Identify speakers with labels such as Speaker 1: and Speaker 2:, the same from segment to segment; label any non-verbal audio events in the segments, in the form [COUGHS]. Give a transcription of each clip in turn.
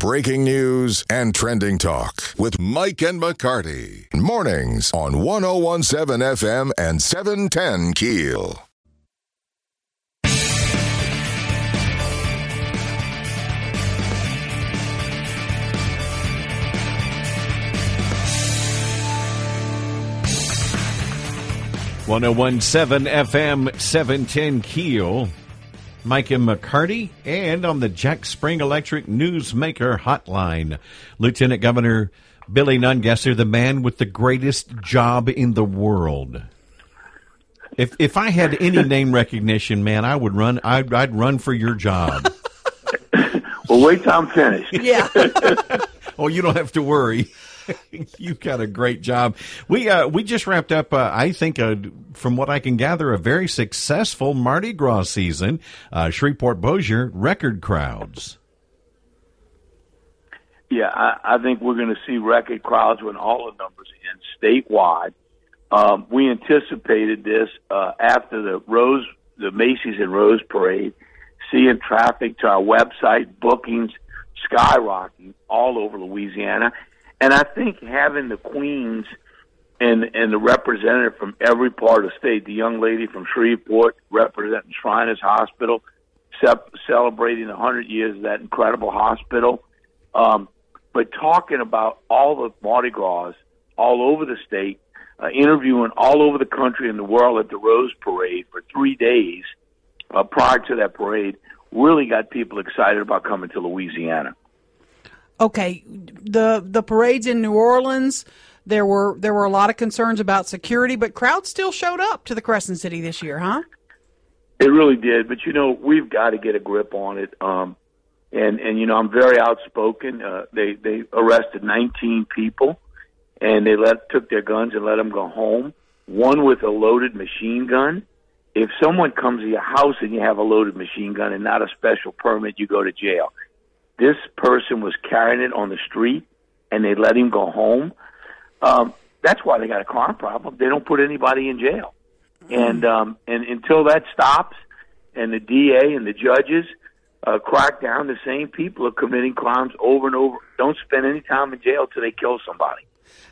Speaker 1: breaking news and trending talk with Mike and McCarty. Mornings on 1017 FM and 710 Keel.
Speaker 2: One zero one seven FM seven ten Keel. Mike McCarty, and on the Jack Spring Electric Newsmaker Hotline, Lieutenant Governor Billy Nungesser, the man with the greatest job in the world. If if I had any [LAUGHS] name recognition, man, I would run. I'd, I'd run for your job. [LAUGHS]
Speaker 3: well, wait till I'm finished.
Speaker 4: Yeah. [LAUGHS]
Speaker 2: oh, you don't have to worry. [LAUGHS] You've got a great job. We uh, we just wrapped up. Uh, I think, from what I can gather, a very successful Mardi Gras season. Uh, Shreveport Bossier record crowds.
Speaker 3: Yeah, I, I think we're going to see record crowds when all the numbers in statewide. Um, we anticipated this uh, after the Rose, the Macy's and Rose Parade, seeing traffic to our website, bookings skyrocketing all over Louisiana and I think having the queens and and the representative from every part of the state, the young lady from Shreveport representing Shriners Hospital, ce- celebrating 100 years of that incredible hospital, um, but talking about all the Mardi Gras all over the state, uh, interviewing all over the country and the world at the Rose Parade for three days uh, prior to that parade, really got people excited about coming to Louisiana
Speaker 4: okay, the the parades in New Orleans, there were there were a lot of concerns about security, but crowds still showed up to the Crescent City this year, huh?
Speaker 3: It really did, but you know we've got to get a grip on it. Um, and and you know I'm very outspoken. Uh, they they arrested 19 people, and they let took their guns and let them go home. One with a loaded machine gun. If someone comes to your house and you have a loaded machine gun and not a special permit, you go to jail. This person was carrying it on the street, and they let him go home. Um, that's why they got a crime problem. They don't put anybody in jail, mm. and um, and until that stops, and the DA and the judges uh, crack down, the same people are committing crimes over and over. Don't spend any time in jail till they kill somebody.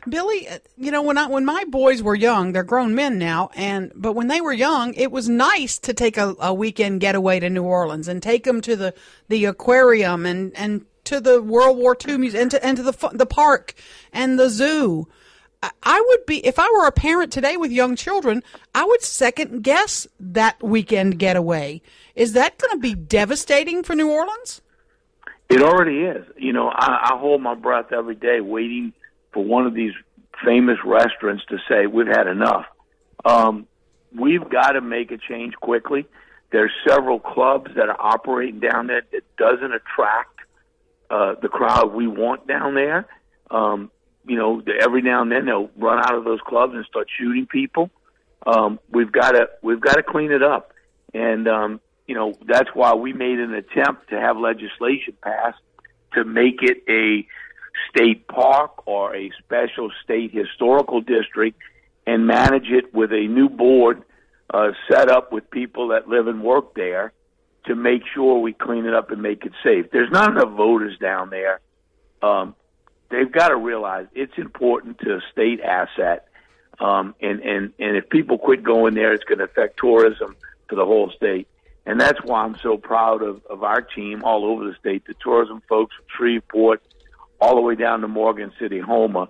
Speaker 4: Billy, uh, you know when I when my boys were young, they're grown men now, and but when they were young, it was nice to take a, a weekend getaway to New Orleans and take them to the the aquarium and and to the World War II museum and to, and to the the park and the zoo. I would be if I were a parent today with young children, I would second guess that weekend getaway. Is that going to be devastating for New Orleans?
Speaker 3: It already is. You know, I, I hold my breath every day, waiting for one of these famous restaurants to say we've had enough. Um, we've got to make a change quickly. There's several clubs that are operating down there that doesn't attract uh, the crowd we want down there. Um, you know, every now and then they'll run out of those clubs and start shooting people. Um, we've got to we've got to clean it up, and um, you know that's why we made an attempt to have legislation passed to make it a state park or a special state historical district and manage it with a new board uh, set up with people that live and work there to make sure we clean it up and make it safe. There's not enough voters down there. Um, they've got to realize it's important to a state asset. Um, and, and, and if people quit going there, it's going to affect tourism for the whole state. And that's why I'm so proud of, of our team all over the state, the tourism folks from Shreveport, all the way down to Morgan City, Houma,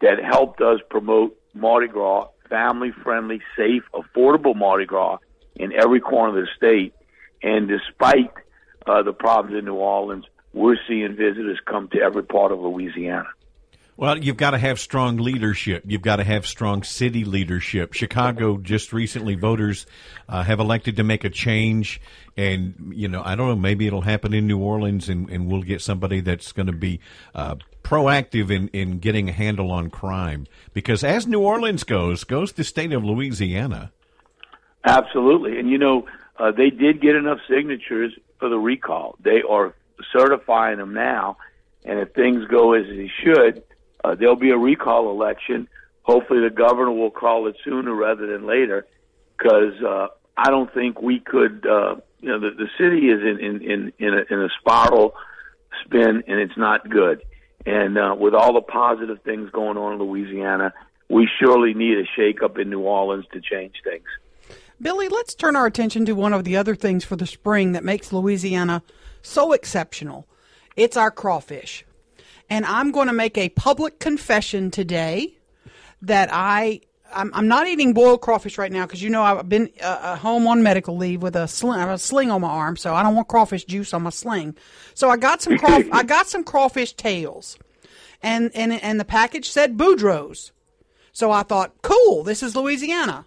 Speaker 3: that helped us promote Mardi Gras, family friendly, safe, affordable Mardi Gras in every corner of the state. And despite uh, the problems in New Orleans, we're seeing visitors come to every part of Louisiana.
Speaker 2: Well, you've got to have strong leadership. You've got to have strong city leadership. Chicago just recently, voters uh, have elected to make a change, and you know, I don't know, maybe it'll happen in New Orleans, and, and we'll get somebody that's going to be uh, proactive in in getting a handle on crime. Because as New Orleans goes, goes the state of Louisiana.
Speaker 3: Absolutely, and you know, uh, they did get enough signatures for the recall. They are certifying them now, and if things go as they should uh, there'll be a recall election. Hopefully, the governor will call it sooner rather than later, because uh, I don't think we could. Uh, you know, the, the city is in in in in a, in a spiral spin, and it's not good. And uh, with all the positive things going on in Louisiana, we surely need a shakeup in New Orleans to change things.
Speaker 4: Billy, let's turn our attention to one of the other things for the spring that makes Louisiana so exceptional. It's our crawfish. And I'm going to make a public confession today that I I'm, I'm not eating boiled crawfish right now because you know I've been uh, uh, home on medical leave with a sling, I have a sling on my arm, so I don't want crawfish juice on my sling. So I got some craw- [COUGHS] I got some crawfish tails, and and and the package said Boudreaux's. So I thought, cool, this is Louisiana.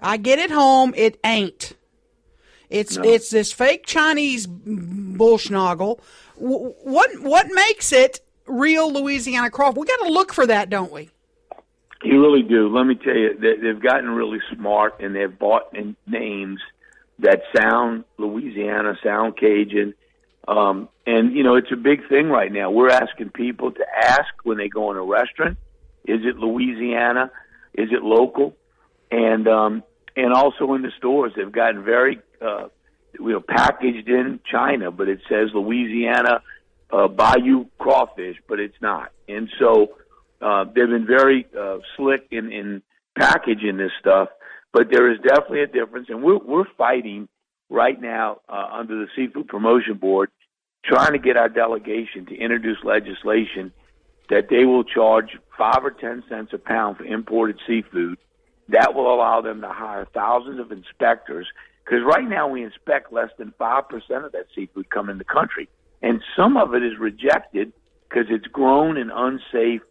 Speaker 4: I get it home, it ain't. It's
Speaker 3: No.
Speaker 4: it's this fake Chinese bullschnoggle. W- What what makes it real Louisiana crawfish? We got to look for that, don't we?
Speaker 3: You really do. Let me tell you, they, they've gotten really smart, and they've bought in names that sound Louisiana, sound Cajun, um, and you know it's a big thing right now. We're asking people to ask when they go in a restaurant, is it Louisiana? Is it local? And um, and also in the stores, they've gotten very uh, you know packaged in China, but it says Louisiana uh, Bayou crawfish, but it's not. And so uh, they've been very uh, slick in, in packaging this stuff, but there is definitely a difference, and we're we're fighting right now uh, under the Seafood Promotion Board, trying to get our delegation to introduce legislation that they will charge five or ten cents a pound for imported seafood. That will allow them to hire thousands of inspectors because right now we inspect less than five percent of that seafood coming in the country, and some of it is rejected because it's grown in unsafe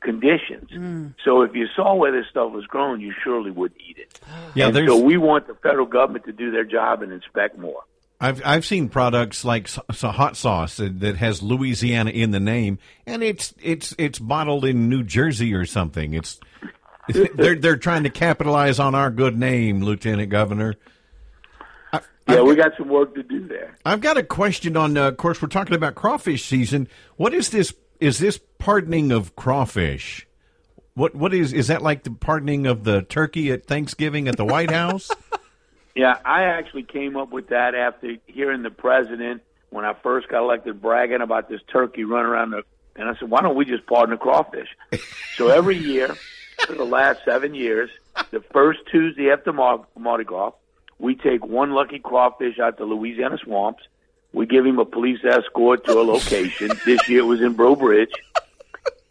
Speaker 3: conditions. Mm. So if you saw where this stuff was grown, you surely would eat it. [GASPS]
Speaker 2: Yeah,
Speaker 3: so we want the federal government to do their job and inspect more.
Speaker 2: I've I've seen products like s- s- hot sauce that, that has Louisiana in the name, and it's it's it's bottled in New Jersey or something. It's [LAUGHS] they're they're trying to capitalize on our good name, Lieutenant Governor. I,
Speaker 3: Yeah,
Speaker 2: I've,
Speaker 3: we
Speaker 2: got,
Speaker 3: got some work to do there.
Speaker 2: I've got a question on. Uh, of course, we're talking about crawfish season. What is this? Is this pardoning of crawfish? What what is is that like the pardoning of the turkey at Thanksgiving at the White House? [LAUGHS]
Speaker 3: Yeah, I actually came up with that after hearing the president when I first got elected bragging about this turkey running around the. And I said, why don't we just pardon the crawfish? so every year for the last seven years, the first Tuesday after Mardi Gras, we take one lucky crawfish out to Louisiana swamps. We give him a police escort to a location. [LAUGHS] this year it was in Breaux Bridge,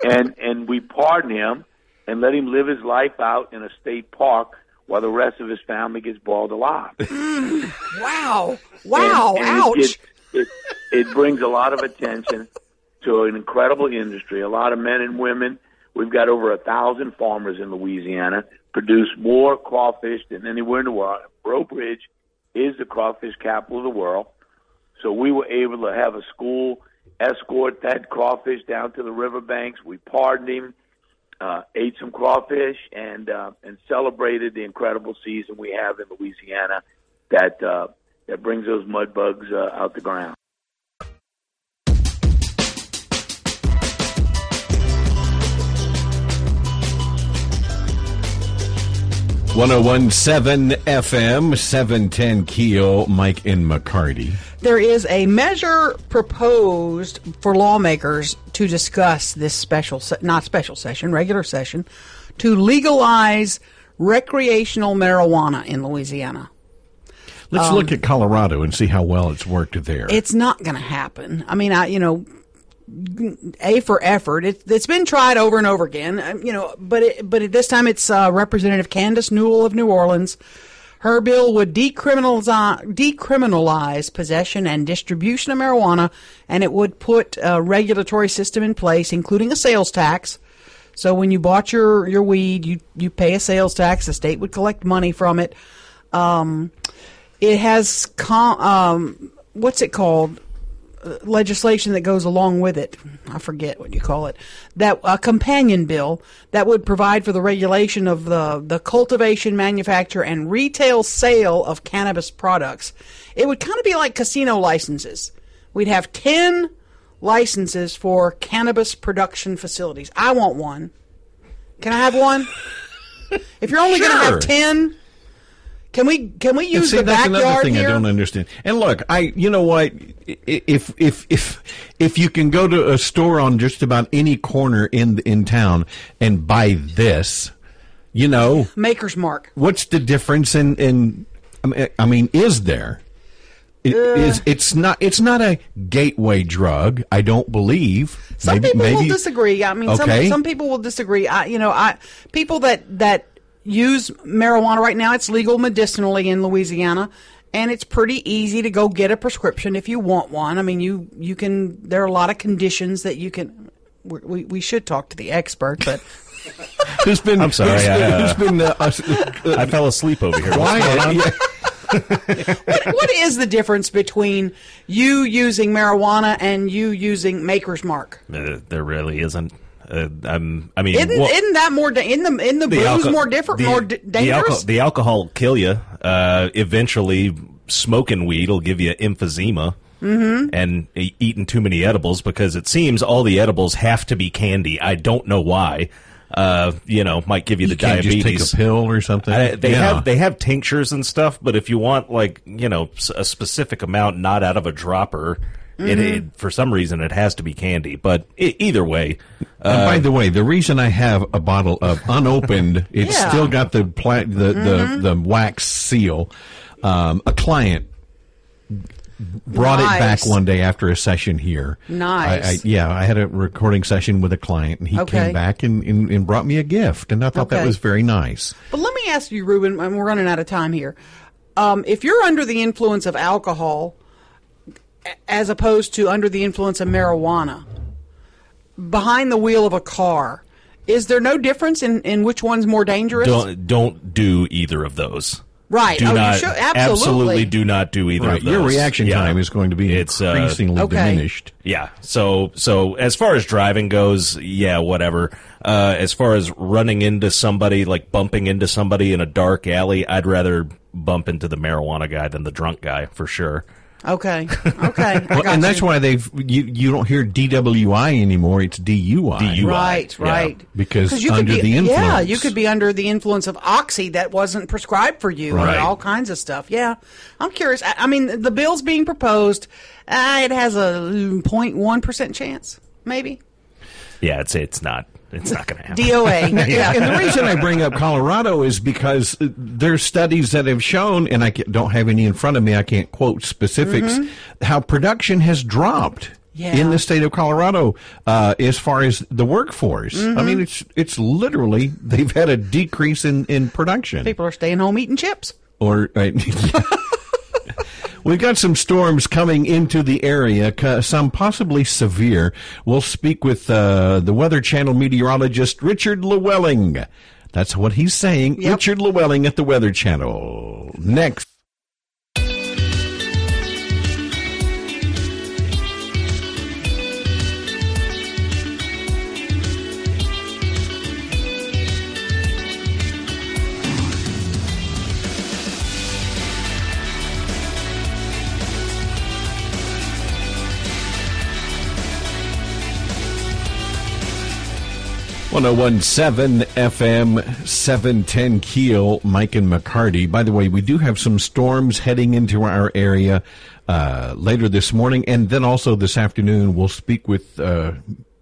Speaker 3: and and we pardon him and let him live his life out in a state park while the rest of his family gets boiled alive.
Speaker 4: Wow. [LAUGHS] Mm, wow.
Speaker 3: And- and
Speaker 4: Ouch.
Speaker 3: It, it, it brings a lot of attention to an incredible industry. A lot of men and women. We've got over a thousand farmers in Louisiana produce more crawfish than anywhere in the world. Breaux Bridge is the crawfish capital of the world. So we were able to have a school escort that crawfish down to the riverbanks. We pardoned him, uh, ate some crawfish, and uh, and celebrated the incredible season we have in Louisiana that uh, that brings those mud bugs uh, out the ground.
Speaker 2: One zero one seven FM seven ten Keel Mike and McCarty.
Speaker 4: there is a measure proposed for lawmakers to discuss this special, se- not special session, regular session, to legalize recreational marijuana in Louisiana.
Speaker 2: Let's um, look at Colorado and see how well it's worked there.
Speaker 4: It's not going to happen. I mean, I you know, a for effort. It, it's been tried over and over again. um, You know, but it, but at this time it's uh, Representative Candace Newell of New Orleans. Her bill would decriminalize, decriminalize possession and distribution of marijuana, and it would put a regulatory system in place, including a sales tax. So when you bought your, your weed, you, you pay a sales tax. The state would collect money from it. Um, it has com- um, what's it called? Legislation that goes along with it. I forget what you call it. That a companion bill that would provide for the regulation of the the cultivation, manufacture, and retail sale of cannabis products. It would kind of be like casino licenses. We'd have ten licenses for cannabis production facilities. I want one. Can I have one? [LAUGHS] If you're only going to have ten, Can we can we use
Speaker 2: see,
Speaker 4: the
Speaker 2: that's another thing
Speaker 4: here?
Speaker 2: I don't understand. And look, I you know what? If if if if you can go to a store on just about any corner in in town and buy this, you know,
Speaker 4: Maker's Mark.
Speaker 2: what's the difference in in? I mean, I mean is there? It, uh. is it's not it's not a gateway drug. I don't believe.
Speaker 4: Some
Speaker 2: maybe,
Speaker 4: people will disagree. I mean,
Speaker 2: Okay.
Speaker 4: some some people will disagree. I, you know, I people that that use marijuana right now, it's legal medicinally in Louisiana, and it's pretty easy to go get a prescription if you want one. I mean, you you can. There are a lot of conditions that you can. We we, we should talk to the expert, but [LAUGHS]
Speaker 2: who's been
Speaker 5: I'm sorry,
Speaker 2: who's,
Speaker 5: I, uh,
Speaker 2: who's been uh, uh,
Speaker 5: I fell asleep over here.
Speaker 2: quiet? Yeah.
Speaker 4: what is the difference between you using marijuana and you using Maker's Mark?
Speaker 5: Uh, there really isn't. Uh, I'm, I mean,
Speaker 4: Isn't,
Speaker 5: well,
Speaker 4: isn't that more da- in the in the, booze
Speaker 5: alco-
Speaker 4: more different,
Speaker 5: the-
Speaker 4: more d-
Speaker 5: The,
Speaker 4: dangerous?
Speaker 5: alco- the alcohol will kill you. Uh, eventually, smoking weed will give you emphysema. Mm-hmm. And e- eating too many edibles because it seems all the edibles have to be candy. I don't know why. Uh, you know, might give you the
Speaker 2: You can't
Speaker 5: diabetes.
Speaker 2: just take a pill or something.
Speaker 5: I, they
Speaker 2: Yeah.
Speaker 5: have they have tinctures and stuff, but if you want like you know a specific amount, not out of a dropper, it,
Speaker 2: Mm-hmm.
Speaker 5: it for some reason it has to be candy. But e either way,
Speaker 2: And
Speaker 5: uh,
Speaker 2: by the way, the reason I have a bottle of [LAUGHS] unopened, it's
Speaker 4: Yeah.
Speaker 2: still got the pla- the, the the wax seal. Um, a client brought it back one day after a session here.
Speaker 4: Nice.
Speaker 2: I, I, yeah, I had a recording session with a client, and he
Speaker 4: Okay.
Speaker 2: came back and, and, and brought me a gift, and I thought that was very nice.
Speaker 4: But let me ask you, Ruben, and we're running out of time here. Um, if you're under the influence of alcohol, as opposed to under the influence of marijuana, behind the wheel of a car, is there no difference in, in which one's more dangerous?
Speaker 5: don't don't do either of those.
Speaker 4: Right.
Speaker 5: Do
Speaker 4: Oh, you
Speaker 5: not
Speaker 4: should- absolutely.
Speaker 5: do not do either
Speaker 2: Right,
Speaker 5: of those.
Speaker 2: your reaction
Speaker 5: Yeah.
Speaker 2: time is going to be
Speaker 5: It's, uh,
Speaker 2: increasingly
Speaker 4: Okay.
Speaker 2: diminished.
Speaker 5: Yeah. So so as far as driving goes, yeah, whatever. Uh, as far as running into somebody, like bumping into somebody in a dark alley, I'd rather bump into the marijuana guy than the drunk guy for sure.
Speaker 4: Okay. [LAUGHS] Okay. I
Speaker 2: Well,
Speaker 4: got
Speaker 2: and that's
Speaker 4: you.
Speaker 2: why they've you, you don't hear DWI anymore; it's DUI.
Speaker 5: DUI.
Speaker 4: Right,
Speaker 5: Yeah.
Speaker 4: right.
Speaker 2: Because
Speaker 4: 'Cause you
Speaker 2: under
Speaker 4: be,
Speaker 2: the influence.
Speaker 4: Yeah, you could be under the influence of oxy that wasn't prescribed for you,
Speaker 2: Right.
Speaker 4: and all kinds of stuff. Yeah, I'm curious. I, I mean, the bill's being proposed. Uh, it has a 0.1 percent chance, maybe.
Speaker 5: Yeah, it's it's not it's not going to happen.
Speaker 4: DOA. [LAUGHS]
Speaker 2: Yeah, and the reason I bring up Colorado is because uh, there's studies that have shown, and I don't have any in front of me, I can't quote specifics, how production has dropped.
Speaker 4: Yeah.
Speaker 2: In the state of Colorado, uh, as far as the workforce, I mean, it's it's literally they've had a decrease in in production.
Speaker 4: People are staying home eating chips.
Speaker 2: Or uh, [LAUGHS] we've got some storms coming into the area, some possibly severe. We'll speak with uh, the Weather Channel meteorologist Richard Llewellyn. That's what he's saying.
Speaker 4: Yep.
Speaker 2: Richard Llewellyn at the Weather Channel. Next. One zero one seven FM seven ten Keel, Mike and McCarty. By the way, we do have some storms heading into our area uh, later this morning, and then also this afternoon. We'll speak with uh,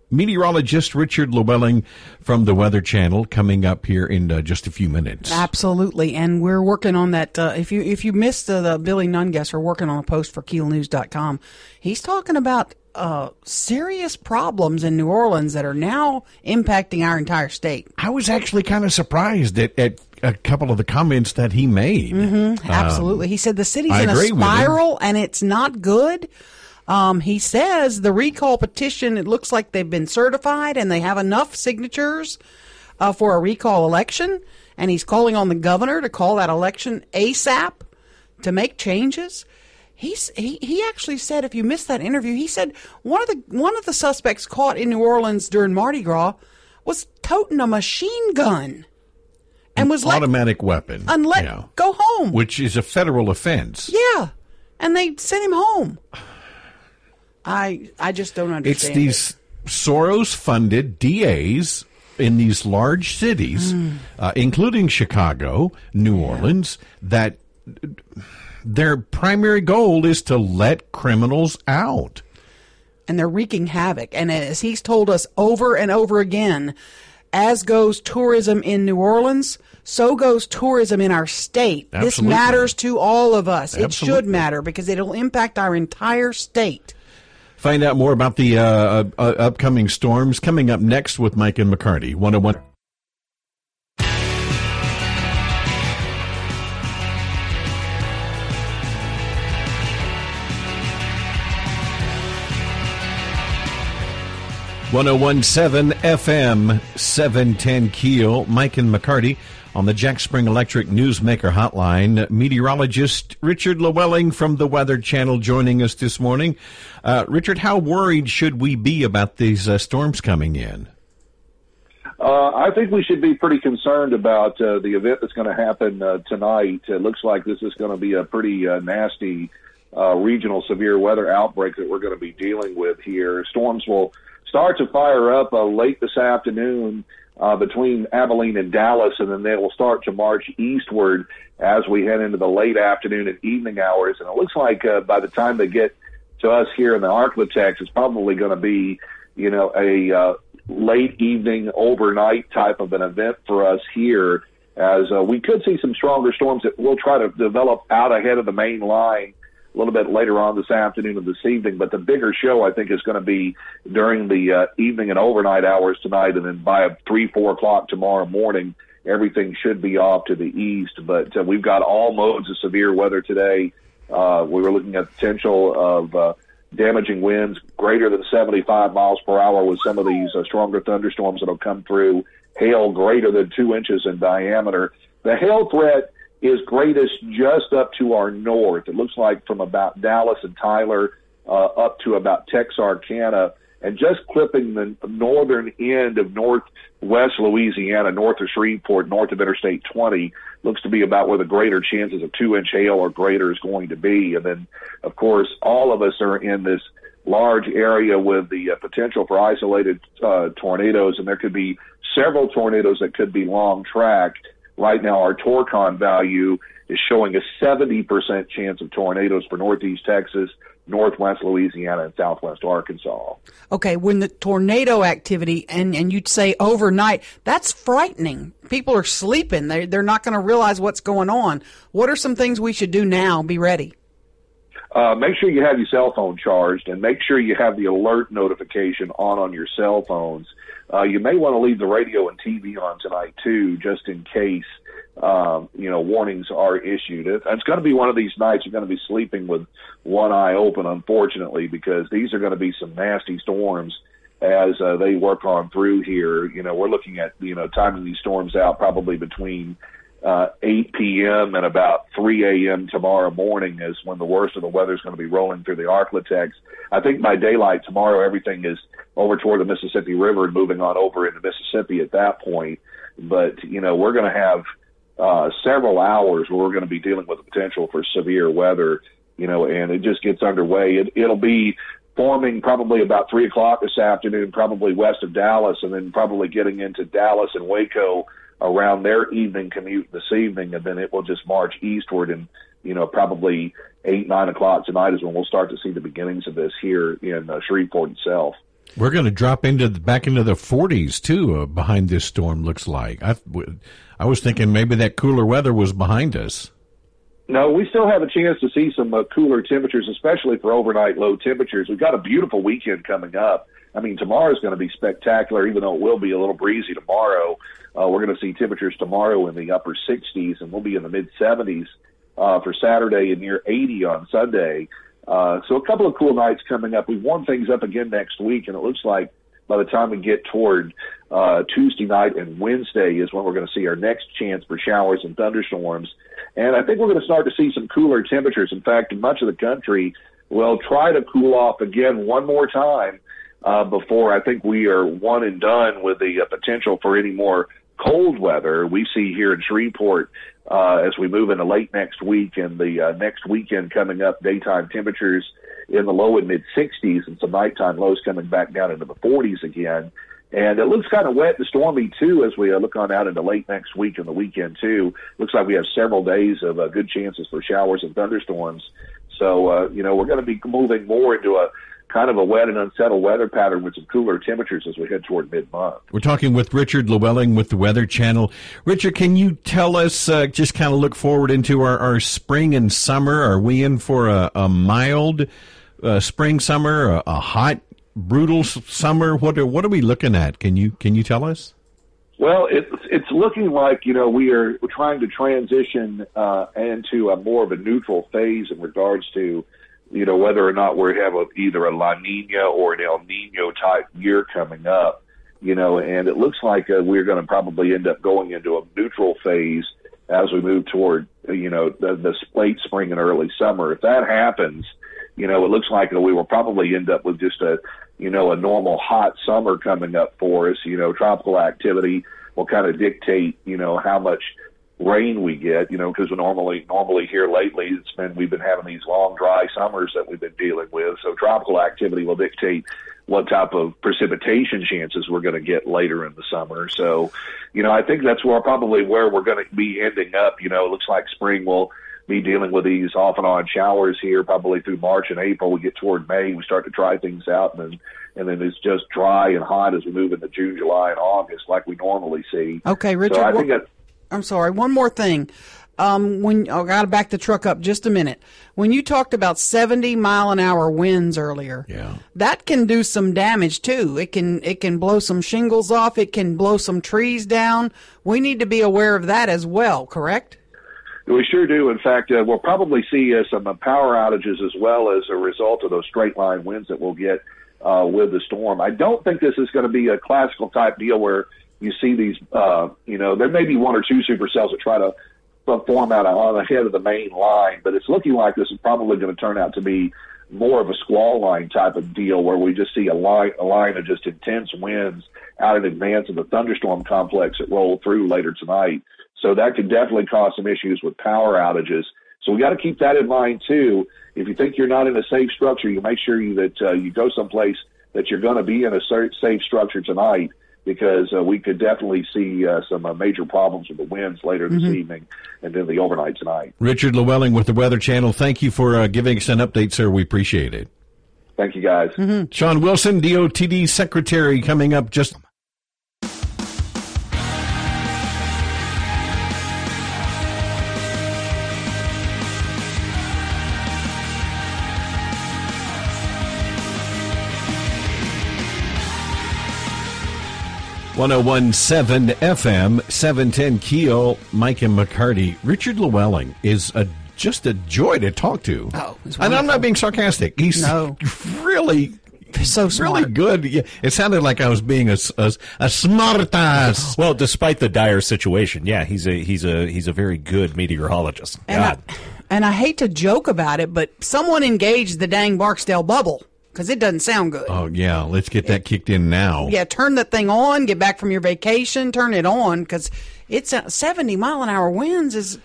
Speaker 2: meteorologist Richard Llewellyn from the Weather Channel coming up here in uh, just a few minutes.
Speaker 4: Absolutely, and we're working on that. Uh, if you if you missed uh, the Billy Nungesser, we're working on a post for KeelNews.com. He's talking about uh, serious problems in New Orleans that are now impacting our entire state.
Speaker 2: I was actually kind of surprised at, at a couple of the comments that he made.
Speaker 4: Absolutely. he said the city's
Speaker 2: Um, I
Speaker 4: in a
Speaker 2: agree with him.
Speaker 4: spiral and it's not good. Um, he says the recall petition, it looks like they've been certified and they have enough signatures uh, for a recall election. And he's calling on the governor to call that election ASAP to make changes. He's, he, he actually said, if you missed that interview, he said one of the, one of the suspects caught in New Orleans during Mardi Gras was toting a machine gun and was let,
Speaker 2: Automatic weapon.
Speaker 4: and let
Speaker 2: Yeah.
Speaker 4: go home.
Speaker 2: Which is a federal offense.
Speaker 4: Yeah, and they sent him home. I I just don't understand.
Speaker 2: It's these Soros funded DAs in these large cities, uh, including Chicago, New Orleans, that their primary goal is to let criminals out.
Speaker 4: and they're wreaking havoc. And as he's told us over and over again, as goes tourism in New Orleans, so goes tourism in our state. This matters to all of us. It should matter because it'll impact our entire state.
Speaker 2: Find out more about the uh, uh, uh, upcoming storms coming up next with Mike and McCarty. 101. One zero one seven FM seven ten Keel. Mike and McCarty on the Jack Spring Electric Newsmaker Hotline. Meteorologist Richard Llewellyn from the Weather Channel joining us this morning. Uh, Richard, how worried should we be about these uh, storms coming in?
Speaker 6: Uh, I think we should be pretty concerned about uh, the event that's going to happen uh, tonight. It looks like this is going to be a pretty uh, nasty uh, regional severe weather outbreak that we're going to be dealing with here. Storms will start to fire up uh, late this afternoon uh, between Abilene and Dallas, and then they will start to march eastward as we head into the late afternoon and evening hours. And it looks like uh, by the time they get to us here in the Arklatex, it's probably going to be, you know, a uh, late evening, overnight type of an event for us here, as uh, we could see some stronger storms that will try to develop out ahead of the main line a little bit later on this afternoon and this evening. But the bigger show, I think, is going to be during the uh, evening and overnight hours tonight, and then by three, four o'clock tomorrow morning, everything should be off to the east. But uh, we've got all modes of severe weather today. Uh, we were looking at potential of uh, damaging winds greater than 75 miles per hour with some of these uh, stronger thunderstorms that'll come through. Hail greater than two inches in diameter. The hail threat is greatest just up to our north. It looks like from about Dallas and Tyler uh, up to about Texarkana, and just clipping the northern end of northwest Louisiana, north of Shreveport, north of Interstate 20, looks to be about where the greater chances of two inch hail or greater is going to be. And then, of course, all of us are in this large area with the uh, potential for isolated uh, tornadoes, and there could be several tornadoes that could be long track. Right now, our Torcon value is showing a 70% chance of tornadoes for northeast Texas, northwest Louisiana, and southwest Arkansas.
Speaker 4: Okay, when the tornado activity and and you'd say overnight, that's frightening. People are sleeping. They they're not going to realize what's going on. What are some things we should do now? Be ready.
Speaker 6: Uh, make sure you have your cell phone charged and make sure you have the alert notification on on your cell phones. Uh, you may want to leave the radio and TV on tonight too, just in case um, you know warnings are issued. It, it's going to be one of these nights you're going to be sleeping with one eye open, unfortunately, because these are going to be some nasty storms as uh, they work on through here. You know, we're looking at you know timing these storms out probably between uh, 8 p.m. and about 3 a.m. tomorrow morning is when the worst of the weather is going to be rolling through the Arklatex. I think by daylight tomorrow, everything is over toward the Mississippi River and moving on over into Mississippi at that point. But, you know, we're going to have uh, several hours where we're going to be dealing with the potential for severe weather, you know, and it just gets underway. It, it'll be forming probably about 3 o'clock this afternoon, probably west of Dallas, and then probably getting into Dallas and Waco around their evening commute this evening, and then it will just march eastward. And you know, probably eight nine o'clock tonight is when we'll start to see the beginnings of this here in uh, Shreveport itself.
Speaker 2: We're going to drop into the, back into the 40s too uh, behind this storm. Looks like I, I was thinking maybe that cooler weather was behind us.
Speaker 6: No, we still have a chance to see some uh, cooler temperatures, especially for overnight low temperatures. We've got a beautiful weekend coming up. I mean, tomorrow is going to be spectacular, even though it will be a little breezy tomorrow. Uh, we're going to see temperatures tomorrow in the upper 60s, and we'll be in the mid 70s uh, for Saturday and near 80 on Sunday. Uh, so a couple of cool nights coming up. We've warmed things up again next week, and it looks like by the time we get toward uh, Tuesday night and Wednesday is when we're going to see our next chance for showers and thunderstorms. And I think we're going to start to see some cooler temperatures. In fact, much of the country, we'll try to cool off again one more time uh, before I think we are one and done with the uh, potential for any more cold weather. We see here in Shreveport uh, as we move into late next week and the uh, next weekend coming up, daytime temperatures in the low and mid 60s and some nighttime lows coming back down into the 40s again. And it looks kind of wet and stormy too as we uh, look on out into late next week and the weekend too. Looks like we have several days of uh, good chances for showers and thunderstorms. So uh, you know we're going to be moving more into a kind of a wet and unsettled weather pattern with some cooler temperatures as we head toward mid month.
Speaker 2: We're talking with Richard Llewellyn with the Weather Channel. Richard, can you tell us, uh, just kind of look forward into our, our spring and summer? Are we in for a, a mild uh, spring, summer, a, a hot, brutal summer? What are, what are we looking at? Can you can you tell us?
Speaker 6: Well, it's it's looking like you know we are trying to transition uh, into a more of a neutral phase in regards to you know, whether or not we have a, either a La Nina or an El Nino type year coming up, you know, and it looks like uh, we're going to probably end up going into a neutral phase as we move toward, you know, the, the late spring and early summer. If that happens, you know, it looks like we will probably end up with just a, you know, a normal hot summer coming up for us. You know, tropical activity will kind of dictate, you know, how much rain we get, you know, because normally, normally here lately, it's been, we've been having these long, dry summers that we've been dealing with. So tropical activity will dictate what type of precipitation chances we're going to get later in the summer. So, you know, I think that's where probably where we're going to be ending up. You know, it looks like spring will be dealing with these off and on showers here probably through March and April. We get toward May, we start to dry things out and then and then it's just dry and hot as we move into June, July, and August like we normally see.
Speaker 4: Okay, Richard.
Speaker 6: So I think that
Speaker 4: I'm sorry. One more thing. Um, when oh, I got to back the truck up just a minute. When you talked about 70 mile an hour winds earlier,
Speaker 2: yeah,
Speaker 4: that can do some damage too. It can it can blow some shingles off. It can blow some trees down. We need to be aware of that as well. Correct?
Speaker 6: We sure do. In fact, uh, we'll probably see uh, some uh, power outages as well as a result of those straight line winds that we'll get uh, with the storm. I don't think this is going to be a classical type deal where you see these, uh, you know, there may be one or two supercells that try to form out on the head of the main line, but it's looking like this is probably going to turn out to be more of a squall line type of deal where we just see a line, a line of just intense winds out in advance of the thunderstorm complex that roll through later tonight. So that could definitely cause some issues with power outages. So we got to keep that in mind too. If you think you're not in a safe structure, you make sure you, that uh, you go someplace that you're going to be in a safe structure tonight because uh, we could definitely see uh, some uh, major problems with the winds later this mm-hmm. evening and then the overnight tonight.
Speaker 2: Richard Llewellyn with the Weather Channel, thank you for uh, giving us an update, sir. We appreciate it.
Speaker 6: Thank you, guys.
Speaker 2: Mm-hmm. Shawn Wilson, DOTD Secretary, coming up just 1017 FM, 710 Keel, Mike and McCarty. Richard Llewellyn is a just a joy to talk to.
Speaker 4: Oh,
Speaker 2: and I'm not being sarcastic. He's
Speaker 4: no.
Speaker 2: really
Speaker 4: so smart.
Speaker 2: really good. It sounded like I was being a, a, a smartass. [LAUGHS]
Speaker 5: Well, despite the dire situation, yeah, he's a he's a he's a very good meteorologist.
Speaker 4: And I, and I hate to joke about it, but someone engaged the dang Barksdale bubble because it doesn't sound good.
Speaker 2: Oh yeah, let's get that kicked in now.
Speaker 4: Yeah, turn that thing on. Get back from your vacation. Turn it on because it's a seventy mile an hour winds is.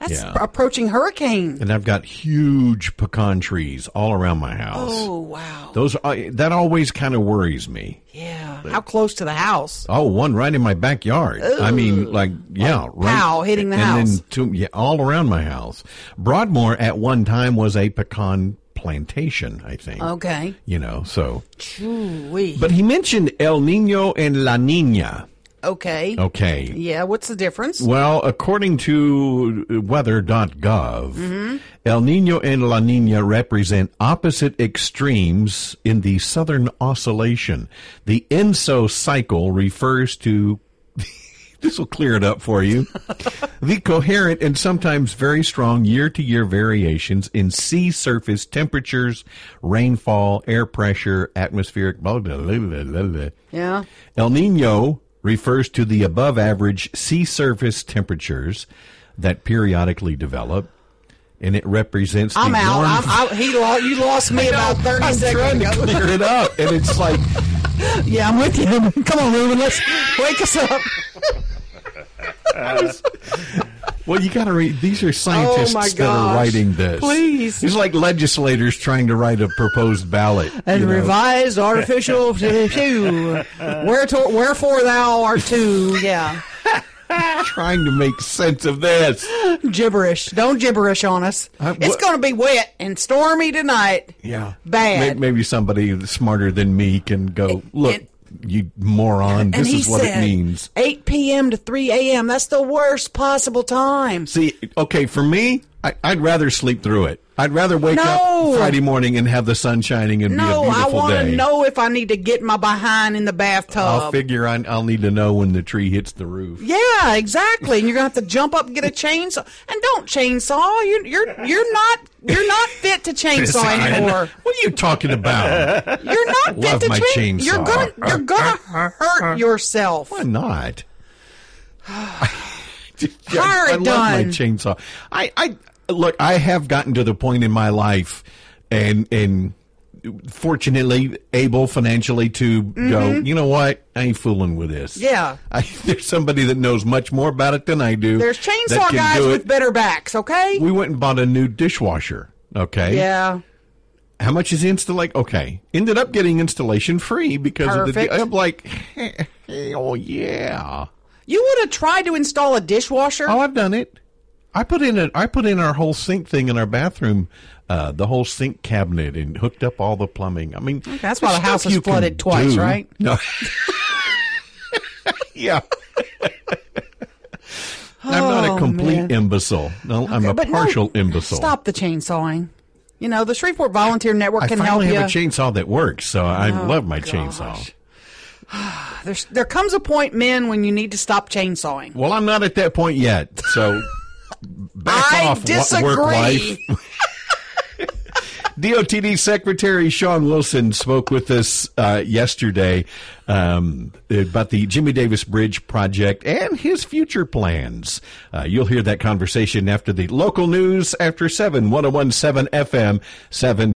Speaker 4: That's yeah. approaching hurricane.
Speaker 2: And I've got huge pecan trees all around my house.
Speaker 4: Oh wow!
Speaker 2: Those uh, that always kind of worries me.
Speaker 4: Yeah. But, How close to the house?
Speaker 2: Oh, one right in my backyard. Ugh. I mean, like yeah,
Speaker 4: like right. Pow, hitting the
Speaker 2: and
Speaker 4: house.
Speaker 2: And then two, yeah, all around my house. Broadmoor at one time was a pecan plantation, I think.
Speaker 4: Okay.
Speaker 2: You know, so. But he mentioned El Nino and La Nina.
Speaker 4: Okay.
Speaker 2: Okay.
Speaker 4: Yeah, what's the difference?
Speaker 2: Well, according to weather.gov, mm-hmm. El Nino and La Nina represent opposite extremes in the southern oscillation. The ENSO cycle refers to [LAUGHS] this will clear it up for you. [LAUGHS] the coherent and sometimes very strong year to year variations in sea surface temperatures, rainfall, air pressure, atmospheric, blah, blah, blah.
Speaker 4: Yeah.
Speaker 2: El Nino refers to the above average sea surface temperatures that periodically develop and it represents.
Speaker 4: I'm out. I'm out. He lost, you lost me [LAUGHS] about 30
Speaker 2: I'm
Speaker 4: seconds
Speaker 2: trying
Speaker 4: ago.
Speaker 2: to clear it up, and it's like, [LAUGHS] [LAUGHS]
Speaker 4: yeah, I'm with you. [LAUGHS] Come on, Ruben, let's wake us up. [LAUGHS]
Speaker 2: Well, you got to read. These are scientists
Speaker 4: Oh,
Speaker 2: that are writing this.
Speaker 4: Please.
Speaker 2: it's like legislators trying to write a proposed ballot.
Speaker 4: And
Speaker 2: you know.
Speaker 4: revised artificial two. Whereto, wherefore thou art two. Yeah. [LAUGHS]
Speaker 2: trying to make sense of this.
Speaker 4: Gibberish. Don't gibberish on us.
Speaker 2: Uh,
Speaker 4: it's going to be wet and stormy tonight.
Speaker 2: Yeah,
Speaker 4: Bad.
Speaker 2: May- Maybe somebody smarter than me can go look. you moron! This is what
Speaker 4: said
Speaker 2: it means.
Speaker 4: 8 p.m. to 3 a.m. That's the worst possible time.
Speaker 2: See, okay, for me, I, I'd rather sleep through it. I'd rather wake
Speaker 4: No.
Speaker 2: up Friday morning and have the sun shining and be a
Speaker 4: No, I
Speaker 2: beautiful
Speaker 4: want
Speaker 2: day.
Speaker 4: to know if I need to get my behind in the bathtub.
Speaker 2: I'll figure I, I'll need to know when the tree hits the roof.
Speaker 4: Yeah, exactly. And you're gonna have to jump up and get a chainsaw. And don't chainsaw. You, you're you're not you're not fit to chainsaw [LAUGHS] anymore. [LAUGHS]
Speaker 2: What are you talking about?
Speaker 4: You're not fit
Speaker 2: Love
Speaker 4: to
Speaker 2: my
Speaker 4: chain-
Speaker 2: chainsaw.
Speaker 4: You're gonna you're gonna hurt [LAUGHS] yourself.
Speaker 2: Why not?
Speaker 4: Hire [SIGHS] [SIGHS]
Speaker 2: I
Speaker 4: it
Speaker 2: love my chainsaw. I, I look. I have gotten to the point in my life, and and fortunately able financially to go. You know what? I ain't fooling with this.
Speaker 4: Mm-hmm. Yeah.
Speaker 2: I, [LAUGHS] there's somebody that knows much more about it than I do.
Speaker 4: There's chainsaw guys with better backs. Okay.
Speaker 2: We went and bought a new dishwasher. Okay.
Speaker 4: yeah.
Speaker 2: How much is installation? Okay. Ended up getting installation free because
Speaker 4: Perfect.
Speaker 2: of the. I'm like, [LAUGHS] oh yeah.
Speaker 4: You would have tried to install a dishwasher.
Speaker 2: Oh, I've done it. I put in a I put in our whole sink thing in our bathroom, uh, the whole sink cabinet, and hooked up all the plumbing. I mean,
Speaker 4: That's why the house is flooded twice,
Speaker 2: do.
Speaker 4: right?
Speaker 2: No. [LAUGHS] yeah. [LAUGHS] I'm not a
Speaker 4: Oh,
Speaker 2: complete
Speaker 4: man.
Speaker 2: imbecile. No, I'm a
Speaker 4: But no,
Speaker 2: partial imbecile.
Speaker 4: Stop the chainsawing. You know, the Shreveport Volunteer Network
Speaker 2: I
Speaker 4: can help
Speaker 2: finally
Speaker 4: you.
Speaker 2: have a chainsaw that works, so I
Speaker 4: Oh,
Speaker 2: love my
Speaker 4: gosh.
Speaker 2: chainsaw. [SIGHS]
Speaker 4: There's, there comes a point, men, when you need to stop chainsawing.
Speaker 2: Well, I'm not at that point yet, so [LAUGHS] back
Speaker 4: I
Speaker 2: off
Speaker 4: disagree.
Speaker 2: work life. [LAUGHS] DOTD Secretary Shawn Wilson spoke with us uh, yesterday um, about the Jimmy Davis Bridge project and his future plans. Uh, you'll hear that conversation after the local news after 7, 1017 FM, 7.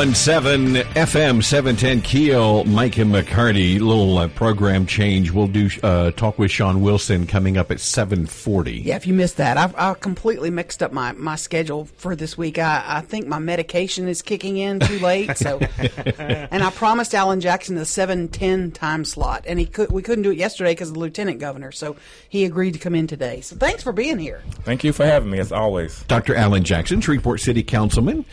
Speaker 2: One zero one seven FM seven ten Keel Mike and McCarty little uh, program change. We'll do uh, talk with Shawn Wilson coming up at seven forty.
Speaker 4: Yeah, if you missed that, I've, I completely mixed up my, my schedule for this week. I, I think my medication is kicking in too late. So, [LAUGHS] and I promised Alan Jackson the seven ten time slot, and he could we couldn't do it yesterday because of the lieutenant governor. So he agreed to come in today. So thanks for being here.
Speaker 7: Thank you for having me, as always.
Speaker 2: Dr. Alan Jackson, Shreveport City Councilman.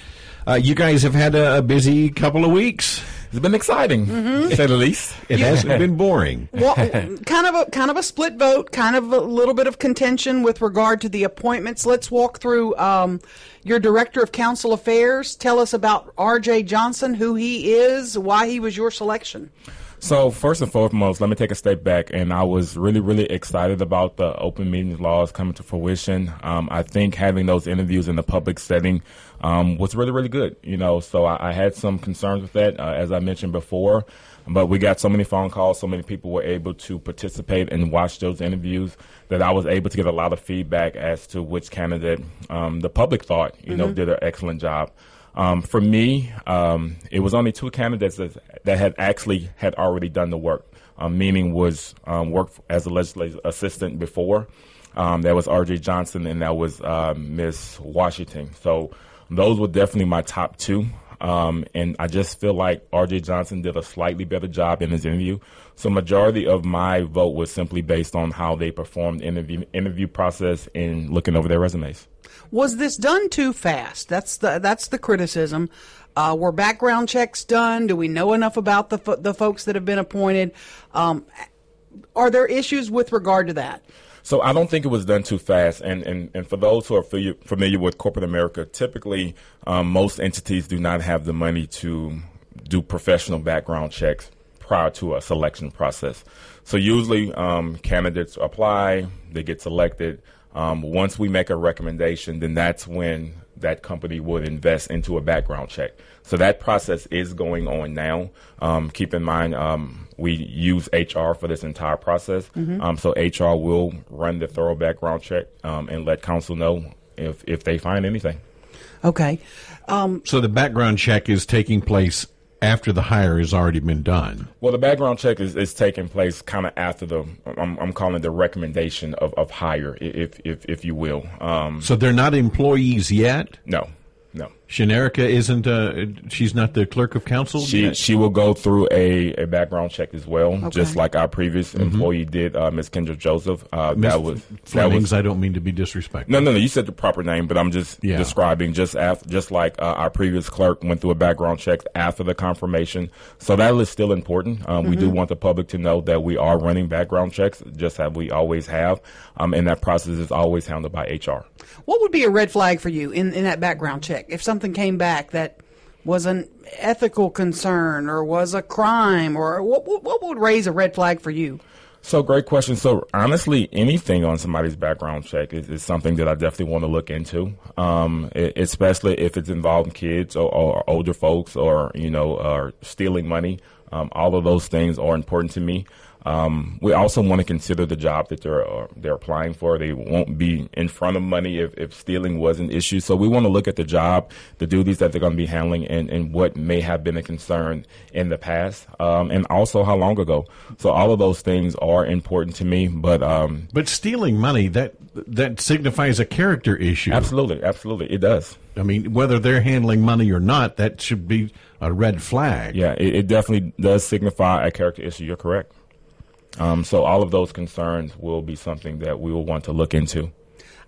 Speaker 2: Uh, you guys have had a, a busy couple of weeks.
Speaker 7: It's been exciting, to say the least.
Speaker 2: It hasn't [LAUGHS] been boring.
Speaker 4: Well, [LAUGHS] kind of a kind of a split vote, kind of a little bit of contention with regard to the appointments. Let's walk through um, your director of council affairs. Tell us about R.J. Johnson, who he is, why he was your selection.
Speaker 7: So first and foremost, let me take a step back, and I was really, really excited about the open meetings laws coming to fruition. Um, I think having those interviews in the public setting um, was really, really good. You know, so I, I had some concerns with that, uh, as I mentioned before, but we got so many phone calls, so many people were able to participate and watch those interviews that I was able to get a lot of feedback as to which candidate um, the public thought, you know, did an excellent job. Um, for me, um, it was only two candidates that, that had actually had already done the work. Um, meaning was um, worked as a legislative assistant before. Um, that was R.J. Johnson and that was uh, Miss Washington. So those were definitely my top two. Um, and I just feel like R.J. Johnson did a slightly better job in his interview. So majority of my vote was simply based on how they performed in the interview interview process and looking over their resumes.
Speaker 4: Was this done too fast? That's the that's the criticism. Uh, were background checks done? Do we know enough about the fo- the folks that have been appointed? Um, are there issues with regard to that?
Speaker 7: So I don't think it was done too fast. And, and, and for those who are familiar, with corporate America, typically um, most entities do not have the money to do professional background checks prior to a selection process. So usually um, candidates apply, they get selected. Um, once we make a recommendation, then that's when that company would invest into a background check. So that process is going on now. Um, keep in mind, um, we use HR for this entire process. Um, so HR will run the thorough background check um, and let council know if, if they find anything.
Speaker 4: Okay.
Speaker 2: So the background check is taking place after the hire has already been done.
Speaker 7: Well, the background check is, is taking place kind of after the, I'm, I'm calling it the recommendation of, of hire, if, if, if you will. Um,
Speaker 2: So they're not employees yet.
Speaker 7: no, no.
Speaker 2: Shanerica isn't. Uh, she's not the clerk of council.
Speaker 7: She
Speaker 2: yet?
Speaker 7: she will go through a, a background check as well,
Speaker 4: Okay.
Speaker 7: just like our previous employee did, uh, Miss Kendra Joseph. Uh,
Speaker 2: Miss
Speaker 7: that was that
Speaker 2: Flemings.
Speaker 7: was
Speaker 2: I don't mean to be disrespectful.
Speaker 7: no, no, no. You said the proper name, but I'm just
Speaker 2: Yeah.
Speaker 7: describing just after, just like uh, our previous clerk went through a background check after the confirmation. So that is still important. Um, We do want the public to know that we are running background checks, just as we always have, um, and that process is always handled by HR.
Speaker 4: What would be a red flag for you in, in that background check if something came back that was an ethical concern or was a crime or what, what, would raise a red flag for you?
Speaker 7: So great question. So honestly, anything on somebody's background check is, is something that I definitely want to look into, um, e- especially if it's involving kids or, or older folks or you know, or stealing money. Um, all of those things are important to me. Um, we also want to consider the job that they're uh, they're applying for. They won't be in front of money if, if stealing was an issue. So we want to look at the job, the duties that they're going to be handling, and, and what may have been a concern in the past, um, and also how long ago. So all of those things are important to me. But um,
Speaker 2: But stealing money that that signifies a character issue.
Speaker 7: absolutely, absolutely, it does.
Speaker 2: I mean, whether they're handling money or not, that should be a red flag.
Speaker 7: Yeah, it, it definitely does signify a character issue. You're correct. Um, so all of those concerns will be something that we will want to look into.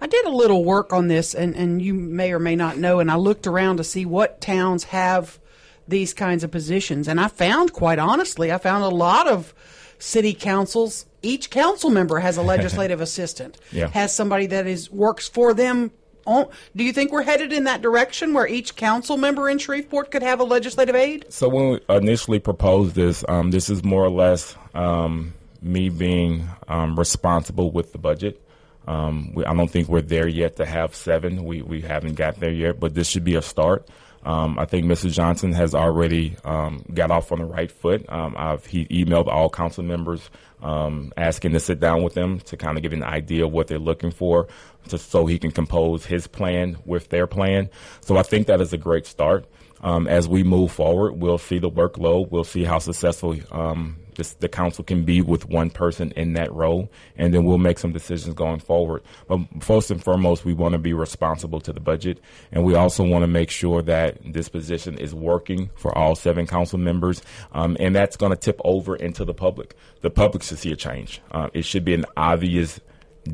Speaker 4: I did a little work on this, and, and you may or may not know, and I looked around to see what towns have these kinds of positions. And I found, quite honestly, I found a lot of city councils. Each council member has a [LAUGHS] legislative assistant,
Speaker 7: Yeah.
Speaker 4: has somebody that is works for them. On, do you think we're headed in that direction where each council member in Shreveport could have a legislative aide?
Speaker 7: So when we initially proposed this, um, this is more or less um, me being um, responsible with the budget. Um, we, I don't think we're there yet to have seven. We we haven't got there yet, but this should be a start. Um, I think Mrs. Johnson has already um, got off on the right foot. Um, I've he emailed all council members um, asking to sit down with them to kind of get an idea of what they're looking for, just so he can compose his plan with their plan. So I think that is a great start. Um, as we move forward, we'll see the workload. We'll see how successful um, this, the council can be with one person in that role, and then we'll make some decisions going forward. But first and foremost, we want to be responsible to the budget, and we also want to make sure that this position is working for all seven council members, um, and that's going to tip over into the public. The public should see a change. Uh, it should be an obvious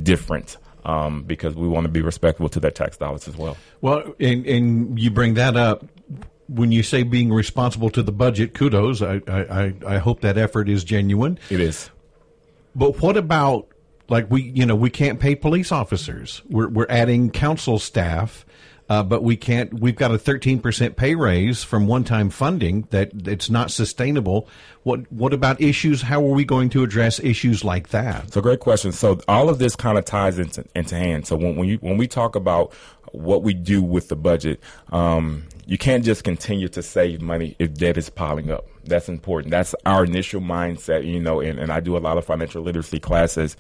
Speaker 7: difference. Um, because we want to be respectful to their tax dollars as well.
Speaker 2: Well, and, and you bring that up when you say being responsible to the budget. Kudos. I, I, I- hope that effort is genuine.
Speaker 7: It is.
Speaker 2: But what about like we you know we can't pay police officers. We're we're adding council staff. Uh, but we can't. We've got a 13% pay raise from one-time funding that it's not sustainable. What What about issues? How are we going to address issues like that?
Speaker 7: It's a great question. So all of this kind of ties into into hand. So when when you when we talk about what we do with the budget, um, you can't just continue to save money if debt is piling up. That's important. That's our initial mindset, you know. And, and I do a lot of financial literacy classes.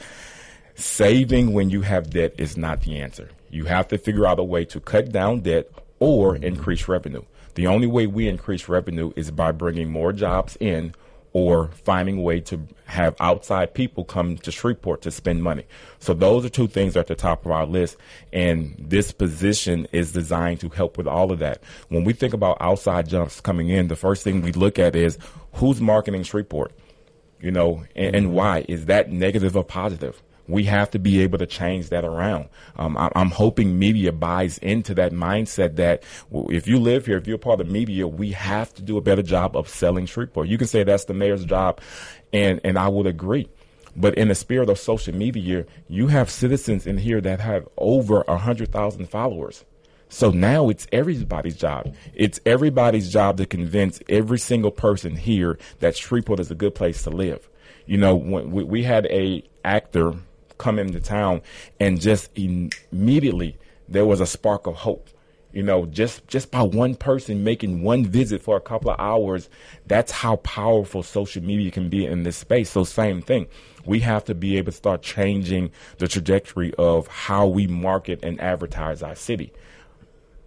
Speaker 7: Saving when you have debt is not the answer. You have to figure out a way to cut down debt or increase revenue. The only way we increase revenue is by bringing more jobs in or finding a way to have outside people come to Shreveport to spend money. So those are two things at the top of our list. And this position is designed to help with all of that. When we think about outside jumps coming in, the first thing we look at is who's marketing Shreveport? You know, and, and mm-hmm. why? Is that negative or positive? We have to be able to change that around. Um, I, I'm hoping media buys into that mindset that if you live here, if you're part of media, we have to do a better job of selling Shreveport. You can say that's the mayor's job, and and I would agree. But in the spirit of social media, you have citizens in here that have over a hundred thousand followers. So now it's everybody's job. It's everybody's job to convince every single person here that Shreveport is a good place to live. You know, when we, we had a actor come into town and just immediately there was a spark of hope. You know, just just by one person making one visit for a couple of hours, that's how powerful social media can be in this space. So same thing. We have to be able to start changing the trajectory of how we market and advertise our city.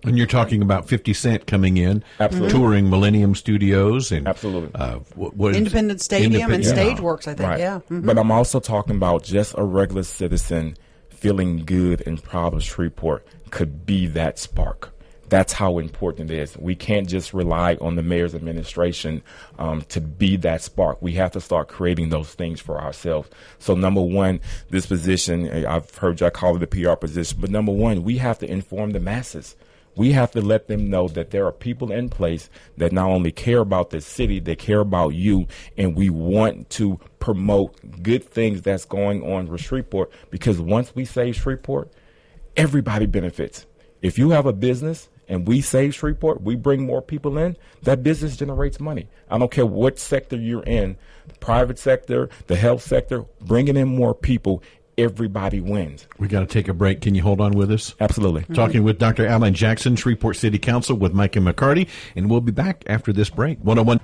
Speaker 2: And you're talking about 50 Cent coming in,
Speaker 7: Absolutely.
Speaker 2: touring Millennium Studios and
Speaker 7: Absolutely.
Speaker 2: uh, what, what is-
Speaker 4: Independence Stadium and
Speaker 2: Independent-
Speaker 4: Stageworks, I think.
Speaker 7: Right.
Speaker 4: Yeah. Mhm.
Speaker 7: But I'm also talking about just a regular citizen feeling good and proud of Shreveport could be that spark. That's how important it is. We can't just rely on the mayor's administration um, to be that spark. We have to start creating those things for ourselves. So, number one, this position, I've heard you call it a PR position, but number one, we have to inform the masses. We have to let them know that there are people in place that not only care about the city, they care about you, and we want to promote good things that's going on with Shreveport because once we save Shreveport, everybody benefits. If you have a business and we save Shreveport, we bring more people in, that business generates money. I don't care what sector you're in, the private sector, the health sector, bringing in more people, everybody wins.
Speaker 2: We got to take a break. Can you hold on with us?
Speaker 7: Absolutely.
Speaker 2: Talking mm-hmm. with Dr. Alan Jackson, Shreveport City Council with Mike and McCarty, and we'll be back after this break. 101.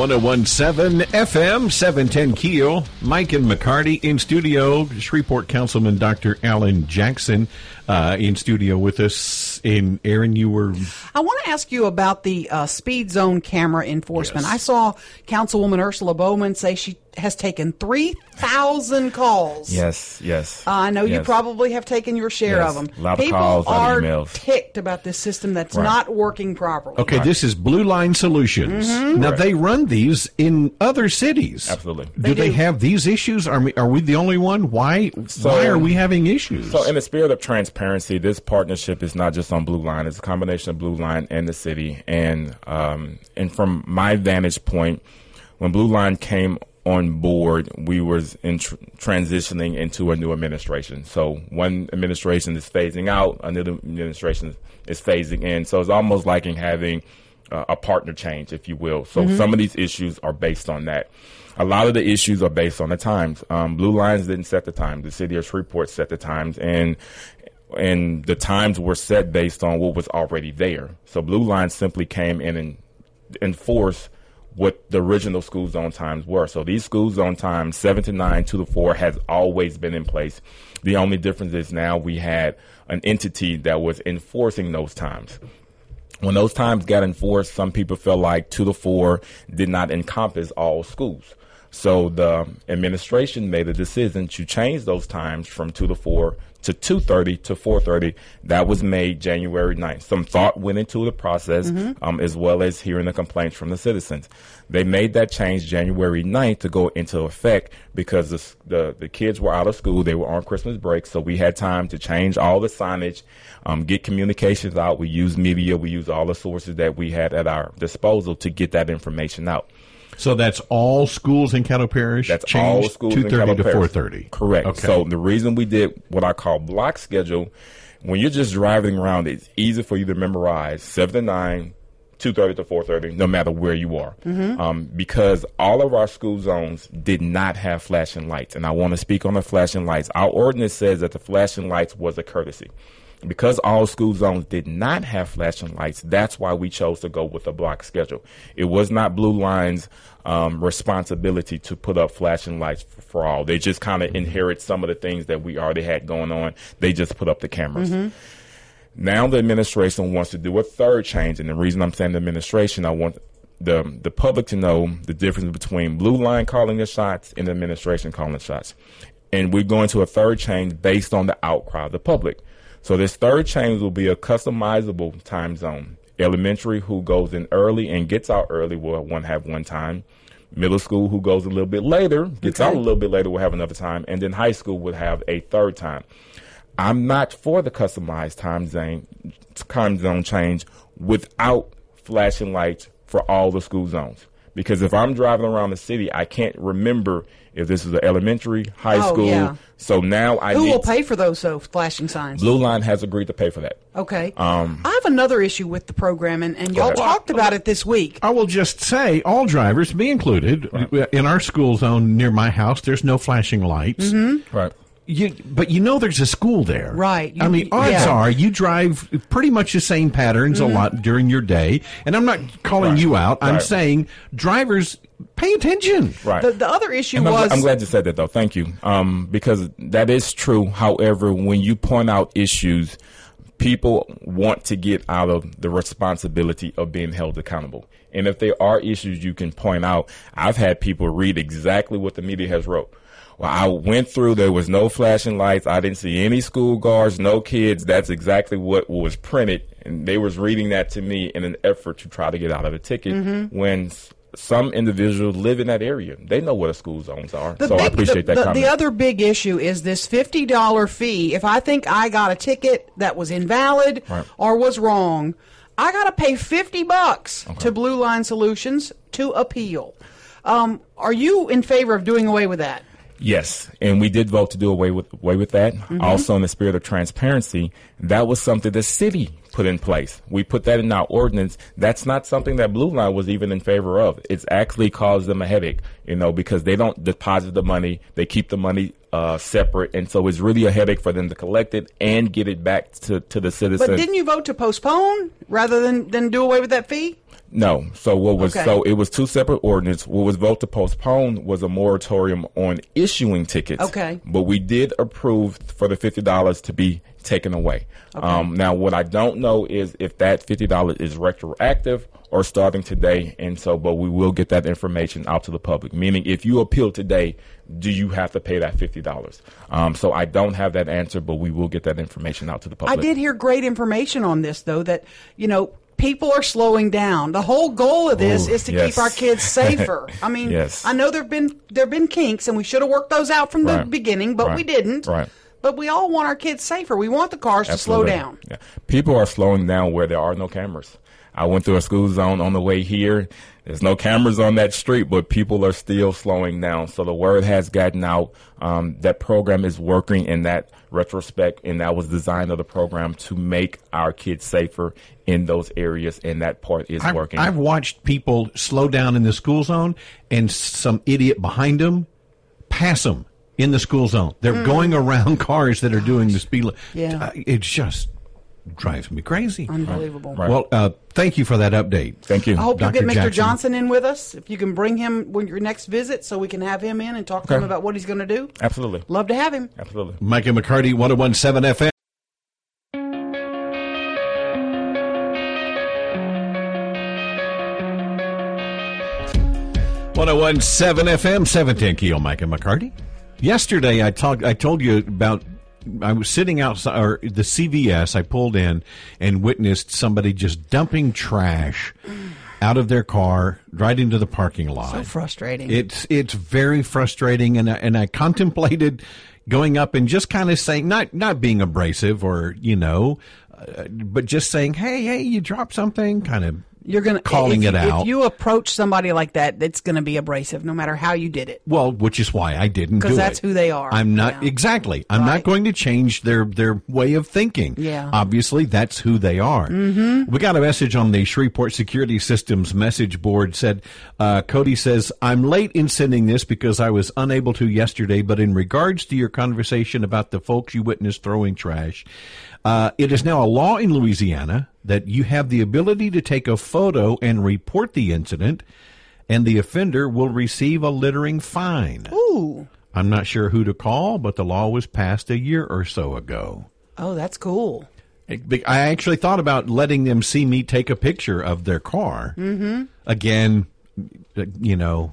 Speaker 2: One zero one seven FM seven ten Keel. Mike and McCarty in studio. Shreveport Councilman Dr. Alan Jackson uh, in studio with us. And Aaron, you were
Speaker 4: I want to ask you about the uh, speed zone camera enforcement. I saw Councilwoman Ursula Bowman say she has taken 3,000 calls.
Speaker 7: Yes, yes.
Speaker 4: Uh, I know you probably have taken your share
Speaker 7: Yes.
Speaker 4: of them.
Speaker 7: A lot of
Speaker 4: People
Speaker 7: calls, a lot
Speaker 4: are
Speaker 7: of emails.
Speaker 4: ticked about this system that's
Speaker 7: Right.
Speaker 4: not working properly.
Speaker 2: Okay, this is Blue Line Solutions.
Speaker 4: Mm-hmm.
Speaker 2: Now
Speaker 7: Correct.
Speaker 2: they run these in other cities.
Speaker 7: Absolutely.
Speaker 2: Do
Speaker 4: They
Speaker 2: they, have these issues? Are we, are we the only one? Why
Speaker 7: So-
Speaker 2: why are we having issues?
Speaker 7: So, in the spirit of transparency, this partnership is not just on Blue Line; it's a combination of Blue Line and the city. And um, and from my vantage point, when Blue Line came on board, we was in tr- transitioning into a new administration. So one administration is phasing out, another administration is phasing in. So it's almost like in having uh, a partner change, if you will. So some of these issues are based on that. A lot of the issues are based on the times. Um, Blue Lines didn't set the times. The city of Shreveport set the times, and and the times were set based on what was already there. So Blue Line simply came in and enforced what the original school zone times were. So these school zone times, seven to nine, two to four, has always been in place. The only difference is now we had an entity that was enforcing those times when those times got enforced, some people felt like two to four did not encompass all schools. So the administration made a decision to change those times from two to four to two thirty to four thirty. That was made January 9th. Some thought went into the process, um, as well as hearing the complaints from the citizens. They made that change January 9th to go into effect because the, the the kids were out of school. They were on Christmas break, so we had time to change all the signage, um, get communications out. We used media. We used all the sources that we had at our disposal to get that information out.
Speaker 2: So that's all schools in Caddo Parish.
Speaker 7: That's all schools
Speaker 2: two
Speaker 7: in
Speaker 2: thirty
Speaker 7: Caddo
Speaker 2: to four thirty.
Speaker 7: Correct.
Speaker 2: Okay.
Speaker 7: So the reason we did what I call block schedule, when you're just driving around, it's easy for you to memorize seven to nine, two thirty to four thirty, no matter where you are, um, because all of our school zones did not have flashing lights. And I want to speak on the flashing lights. Our ordinance says that the flashing lights was a courtesy. Because all school zones did not have flashing lights, that's why we chose to go with a block schedule. It was not Blue Line's um, responsibility to put up flashing lights for, for all. They just kind of inherit some of the things that we already had going on. They just put up the cameras. Now the administration wants to do a third change, and the reason I'm saying the administration, I want the the public to know the difference between Blue Line calling the shots and the administration calling the shots. And we're going to a third change based on the outcry of the public. So this third change will be a customizable time zone. Elementary, who goes in early and gets out early, will one have one time. Middle school, who goes a little bit later, gets out a little bit later, will have another time, and then high school would have a third time. I'm not for the customized time zone time zone change without flashing lights for all the school zones Because if I'm driving around the city, I can't remember if this is an elementary, high
Speaker 4: Oh,
Speaker 7: school.
Speaker 4: yeah.
Speaker 7: So now I
Speaker 4: Who
Speaker 7: need
Speaker 4: will pay for those though flashing signs?
Speaker 7: Blue Line has agreed to pay for that.
Speaker 4: Okay.
Speaker 7: Um,
Speaker 4: I have another issue with the program, and, and y'all
Speaker 7: ahead.
Speaker 4: talked about it this week.
Speaker 2: I will just say, all drivers, me included, in our school zone near my house, there's no flashing lights.
Speaker 7: Right.
Speaker 2: You, but you know there's a school there.
Speaker 4: Right.
Speaker 2: I mean, odds
Speaker 4: yeah.
Speaker 2: are you drive pretty much the same patterns a lot during your day. And I'm not calling
Speaker 7: Right.
Speaker 2: you out. I'm
Speaker 7: Right.
Speaker 2: saying drivers pay attention.
Speaker 7: Right.
Speaker 4: The, the other issue
Speaker 7: And I'm,
Speaker 4: was
Speaker 7: I'm glad you said that, though. Thank you. Um, because that is true. However, when you point out issues, people want to get out of the responsibility of being held accountable. And if there are issues you can point out, I've had people read exactly what the media has wrote. Well, I went through, there was no flashing lights. I didn't see any school guards, no kids. That's exactly what was printed. And they was reading that to me in an effort to try to get out of a ticket
Speaker 4: Mm-hmm.
Speaker 7: when some individuals live in that area. They know what the school zones are.
Speaker 4: The
Speaker 7: so I appreciate
Speaker 4: the,
Speaker 7: that
Speaker 4: the,
Speaker 7: comment.
Speaker 4: the other big issue is this fifty dollar fee. If I think I got a ticket that was invalid
Speaker 7: Right.
Speaker 4: or was wrong, I got to pay fifty bucks to Blue Line Solutions to appeal. Um, are you in favor of doing away with that?
Speaker 7: Yes, and we did vote to do away with away with that.
Speaker 4: Mm-hmm.
Speaker 7: Also, in the spirit of transparency, that was something the city put in place. We put that in our ordinance. That's not something that Blue Line was even in favor of. It's actually caused them a headache, you know, because they don't deposit the money; they keep the money uh, separate, and so it's really a headache for them to collect it and get it back to to the citizen.
Speaker 4: But didn't you vote to postpone rather than than do away with that fee?
Speaker 7: No. So what was
Speaker 4: Okay.
Speaker 7: so it was two separate ordinance. What was voted to postpone was a moratorium on issuing tickets.
Speaker 4: Okay.
Speaker 7: But we did approve for the fifty dollars to be taken away. Um, now what I don't know is if that fifty dollars is retroactive or starting today. And so, but we will get that information out to the public. Meaning, if you appeal today, do you have to pay that fifty dollars? Um, so I don't have that answer, but we will get that information out to the public.
Speaker 4: I did hear great information on this, though, that, you know, people are slowing down. The whole goal of this
Speaker 7: Ooh,
Speaker 4: is to
Speaker 7: yes.
Speaker 4: keep our kids [LAUGHS] safer. I mean,
Speaker 7: Yes.
Speaker 4: I know there have been there have been kinks, and we should have worked those out from the beginning, but we didn't.
Speaker 7: Right.
Speaker 4: But we all want our kids safer. We want the cars to slow down.
Speaker 7: Yeah. People are slowing down where there are no cameras. I went through a school zone on the way here. There's no cameras on that street, but people are still slowing down. So the word has gotten out. Um, that program is working in that retrospect, and that was designed of the program to make our kids safer in those areas, and that part is
Speaker 2: I've,
Speaker 7: working.
Speaker 2: I've watched people slow down in the school zone and some idiot behind them pass them in the school zone. They're going around [LAUGHS] cars that are doing the speed limit.
Speaker 4: Yeah.
Speaker 2: It's just drives me crazy.
Speaker 4: Unbelievable.
Speaker 7: Right.
Speaker 2: Well, uh, thank you for that update.
Speaker 7: Thank you.
Speaker 4: I hope
Speaker 2: Dr.
Speaker 4: you'll get Mr.
Speaker 2: Jackson.
Speaker 4: Johnson in with us. If you can bring him when your next visit, so we can have him in and talk to him about what he's going to do.
Speaker 7: Absolutely.
Speaker 4: Love to have him.
Speaker 7: Absolutely.
Speaker 2: Micah McCarty, 1017 FM. One zero one seven FM seven ten Keel Micah McCarty. Yesterday, I talked. I told you about. I was sitting outside or the CVS. I pulled in and witnessed somebody just dumping trash out of their car right into the parking lot.
Speaker 4: So frustrating.
Speaker 2: It's it's very frustrating, and I, and I [LAUGHS] contemplated going up and just kind of saying, not not being abrasive or you know, uh, but just saying, hey, hey, you dropped something, kind of
Speaker 4: You're gonna
Speaker 2: calling
Speaker 4: if,
Speaker 2: it out.
Speaker 4: If you approach somebody like that, it's going to be abrasive, no matter how you did it.
Speaker 2: well, which is why I didn't do
Speaker 4: 'Cause
Speaker 2: it.
Speaker 4: that's who they are.
Speaker 2: I'm not
Speaker 4: Yeah.
Speaker 2: exactly. I'm not going to change their their way of thinking.
Speaker 4: Yeah.
Speaker 2: obviously that's who they are. Mm-hmm. We got a message on the Shreveport Security Systems message board. Said uh, Cody says I'm late in sending this because I was unable to yesterday. But in regards to your conversation about the folks you witnessed throwing trash, uh, it is now a law in Louisiana that you have the ability to take a photo and report the incident, and the offender will receive a littering fine.
Speaker 4: Ooh.
Speaker 2: I'm not sure who to call, but the law was passed a year or so ago.
Speaker 4: Oh, that's cool.
Speaker 2: I actually thought about letting them see me take a picture of their car. Mm-hmm. Again, you know,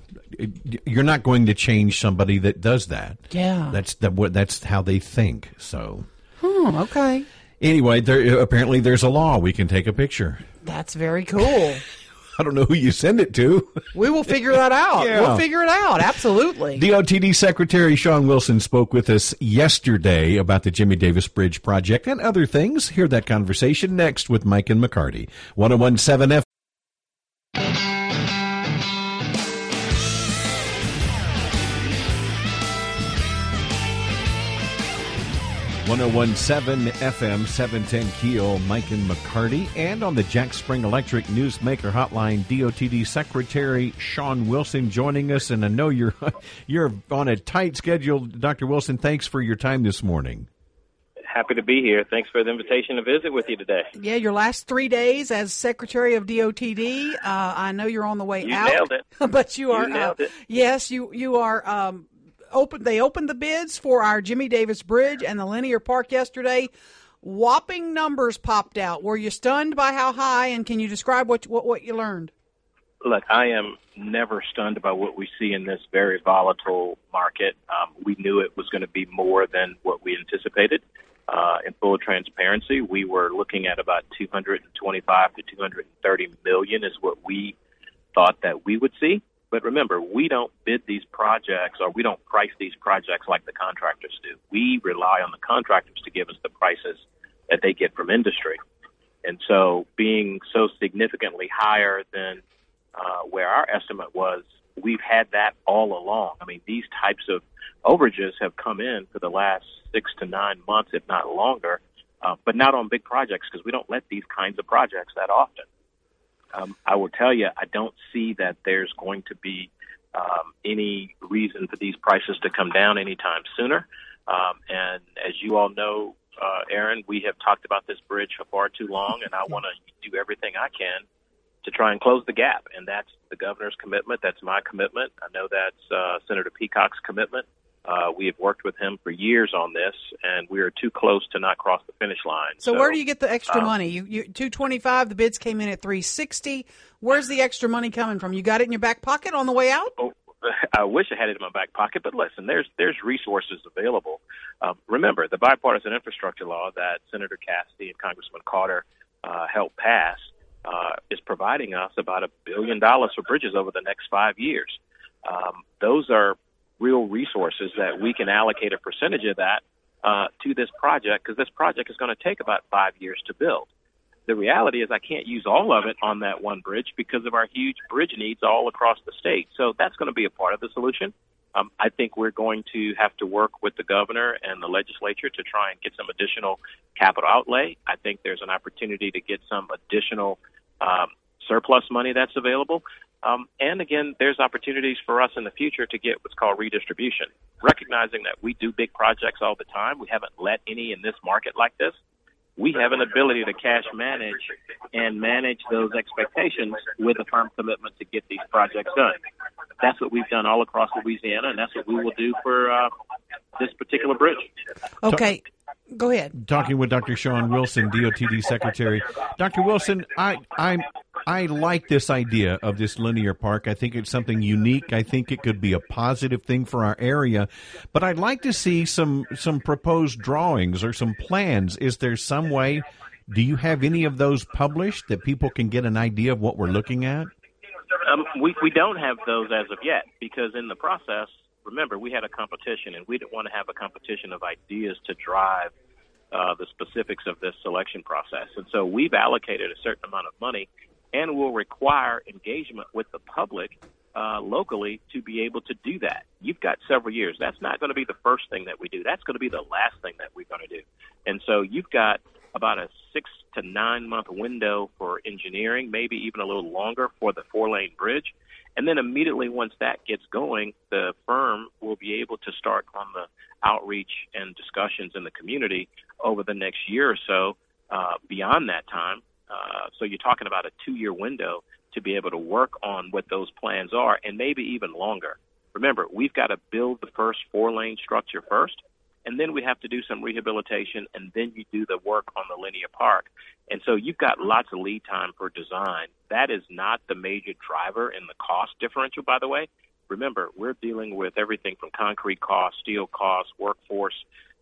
Speaker 2: you're not going to change somebody that does that.
Speaker 4: Yeah.
Speaker 2: That's that. what That's how they think. So
Speaker 4: Hmm, okay.
Speaker 2: Anyway, there apparently there's a law. We can take a picture.
Speaker 4: That's very cool. [LAUGHS]
Speaker 2: I don't know who you send it to. [LAUGHS]
Speaker 4: we will figure that out.
Speaker 2: Yeah.
Speaker 4: We'll figure it out. Absolutely.
Speaker 2: DOTD Secretary Shawn Wilson spoke with us yesterday about the Jimmie Davis Bridge project and other things. Hear that conversation next with Mike and McCarty. 1017 F. 1017 FM 710 Keel, Mike and McCarty, and on the Jack Spring Electric Newsmaker Hotline, DOTD Secretary Shawn Wilson joining us. And I know you're [LAUGHS] you're on a tight schedule, Dr. Wilson. Thanks for your time this morning.
Speaker 8: Happy to be here. Thanks for the invitation to visit with you today.
Speaker 4: Yeah, your last three days as Secretary of DOTD. Uh, I know you're on the way
Speaker 8: you
Speaker 4: out,
Speaker 8: nailed it. [LAUGHS]
Speaker 4: but you are.
Speaker 8: You nailed
Speaker 4: uh,
Speaker 8: it.
Speaker 4: Yes, you you are. Um, open. They opened the bids for our Jimmie Davis Bridge and the Linear Park yesterday. Whopping numbers popped out. Were you stunned by how high? And can you describe what what, what you learned?
Speaker 8: Look, I am never stunned by what we see in this very volatile market. Um, we knew it was going to be more than what we anticipated. Uh, in full transparency, we were looking at about 225 to 230 million is what we thought that we would see. But remember, we don't bid these projects or we don't price these projects like the contractors do. We rely on the contractors to give us the prices that they get from industry. And so being so significantly higher than uh, where our estimate was, we've had that all along. I mean, these types of overages have come in for the last six to nine months, if not longer, uh, but not on big projects because we don't let these kinds of projects that often. Um, I will tell you, I don't see that there's going to be um, any reason for these prices to come down anytime sooner. Um, and as you all know, uh, Aaron, we have talked about this bridge for far too long, and I [LAUGHS] want to do everything I can to try and close the gap. And that's the governor's commitment. That's my commitment. I know that's uh, Senator Peacock's commitment. Uh, we have worked with him for years on this, and we are too close to not cross the finish line.
Speaker 4: So, where do you get the extra um, money? You, you two twenty five. The bids came in at three sixty. Where's the extra money coming from? You got it in your back pocket on the way out?
Speaker 8: Oh, [LAUGHS] I wish I had it in my back pocket, but listen, there's there's resources available. Um, remember the bipartisan infrastructure law that Senator Cassidy and Congressman Carter uh, helped pass uh, is providing us about a billion dollars for bridges over the next five years. Um, those are real resources that we can allocate a percentage of that uh, to this project because this project is going to take about five years to build. The reality is I can't use all of it on that one bridge because of our huge bridge needs all across the state. So that's going to be a part of the solution. Um, I think we're going to have to work with the governor and the legislature to try and get some additional capital outlay. I think there's an opportunity to get some additional um, surplus money that's available. Um, and again, there's opportunities for us in the future to get what's called redistribution. Recognizing that we do big projects all the time, we haven't let any in this market like this. We have an ability to cash manage and manage those expectations with a firm commitment to get these projects done. That's what we've done all across Louisiana, and that's what we will do for uh, this particular bridge.
Speaker 4: Okay. Go ahead.
Speaker 2: Talking with Dr. Shawn Wilson, DOTD Secretary. Dr. Wilson, I, I'm I like this idea of this linear park. I think it's something unique. I think it could be a positive thing for our area. But I'd like to see some some proposed drawings or some plans. Is there some way? Do you have any of those published that people can get an idea of what we're looking at?
Speaker 8: Um, we we don't have those as of yet because in the process, remember we had a competition and we didn't want to have a competition of ideas to drive uh, the specifics of this selection process. And so we've allocated a certain amount of money and will require engagement with the public uh, locally to be able to do that. You've got several years. That's not going to be the first thing that we do. That's going to be the last thing that we're going to do. And so you've got about a six to nine month window for engineering, maybe even a little longer for the four lane bridge. And then immediately once that gets going, the firm will be able to start on the outreach and discussions in the community over the next year or so. Uh, beyond that time, uh, so you're talking about a two year window to be able to work on what those plans are and maybe even longer. Remember, we've got to build the first four lane structure first, and then we have to do some rehabilitation, and then you do the work on the linear park. And so you've got lots of lead time for design. That is not the major driver in the cost differential, by the way. Remember, we're dealing with everything from concrete costs, steel costs, workforce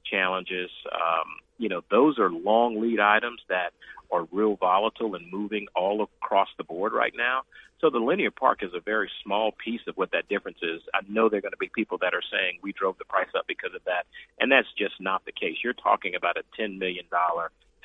Speaker 8: challenges. Um, you know, those are long lead items that are real volatile and moving all across the board right now. So the linear park is a very small piece of what that difference is. I know there are going to be people that are saying we drove the price up because of that, and that's just not the case. You're talking about a $10 million,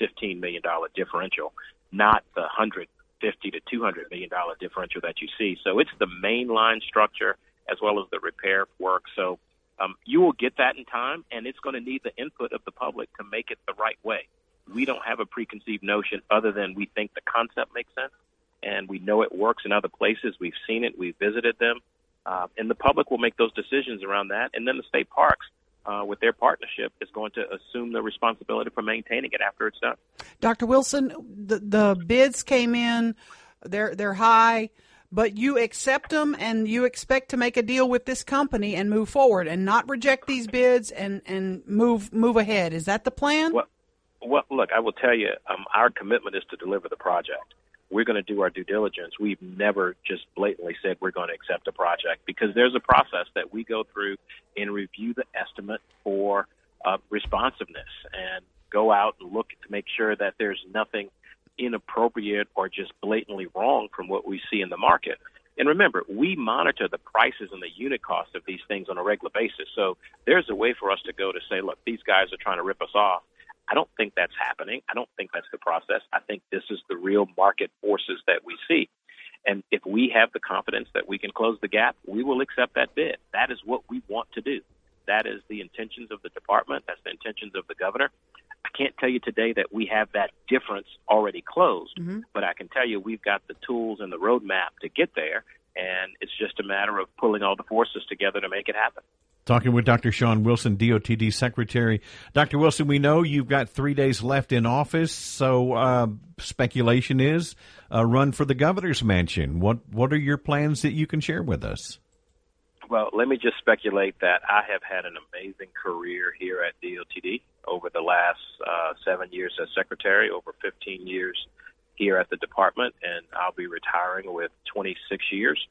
Speaker 8: $15 million differential, not the 150 to $200 million differential that you see. So it's the main line structure as well as the repair work. So Um, you will get that in time, and it's going to need the input of the public to make it the right way. We don't have a preconceived notion other than we think the concept makes sense, and we know it works in other places. We've seen it, we've visited them, uh, and the public will make those decisions around that. And then the state parks, uh, with their partnership, is going to assume the responsibility for maintaining it after it's done.
Speaker 4: Dr. Wilson, the, the bids came in, they're they're high, but you accept them and you expect to make a deal with this company and move forward and not reject these bids and and move move ahead. Is that the plan?
Speaker 8: Well, well look, I will tell you, um, our commitment is to deliver the project. We're going to do our due diligence. We've never just blatantly said we're going to accept a project because there's a process that we go through and review the estimate for uh, responsiveness and go out and look to make sure that there's nothing inappropriate or just blatantly wrong from what we see in the market. And remember, we monitor the prices and the unit cost of these things on a regular basis. So there's a way for us to go to say, look, these guys are trying to rip us off. I don't think that's happening. I don't think that's the process. I think this is the real market forces that we see. And if we have the confidence that we can close the gap, we will accept that bid. That is what we want to do. That is the intentions of the department. That's the intentions of the governor. I can't tell you today that we have that difference already closed, mm-hmm. but I can tell you we've got the tools and the roadmap to get there, and it's just a matter of pulling all the forces together to make it happen.
Speaker 2: Talking with Dr. Shawn Wilson, DOTD Secretary. Dr. Wilson, we know you've got three days left in office, so uh, speculation is a run for the governor's mansion. What what are your plans that you can share with us?
Speaker 8: Well, let me just speculate that I have had an amazing career here at DOTD over the last uh, seven years as secretary, over 15 years here at the department, and I'll be retiring with 26 years.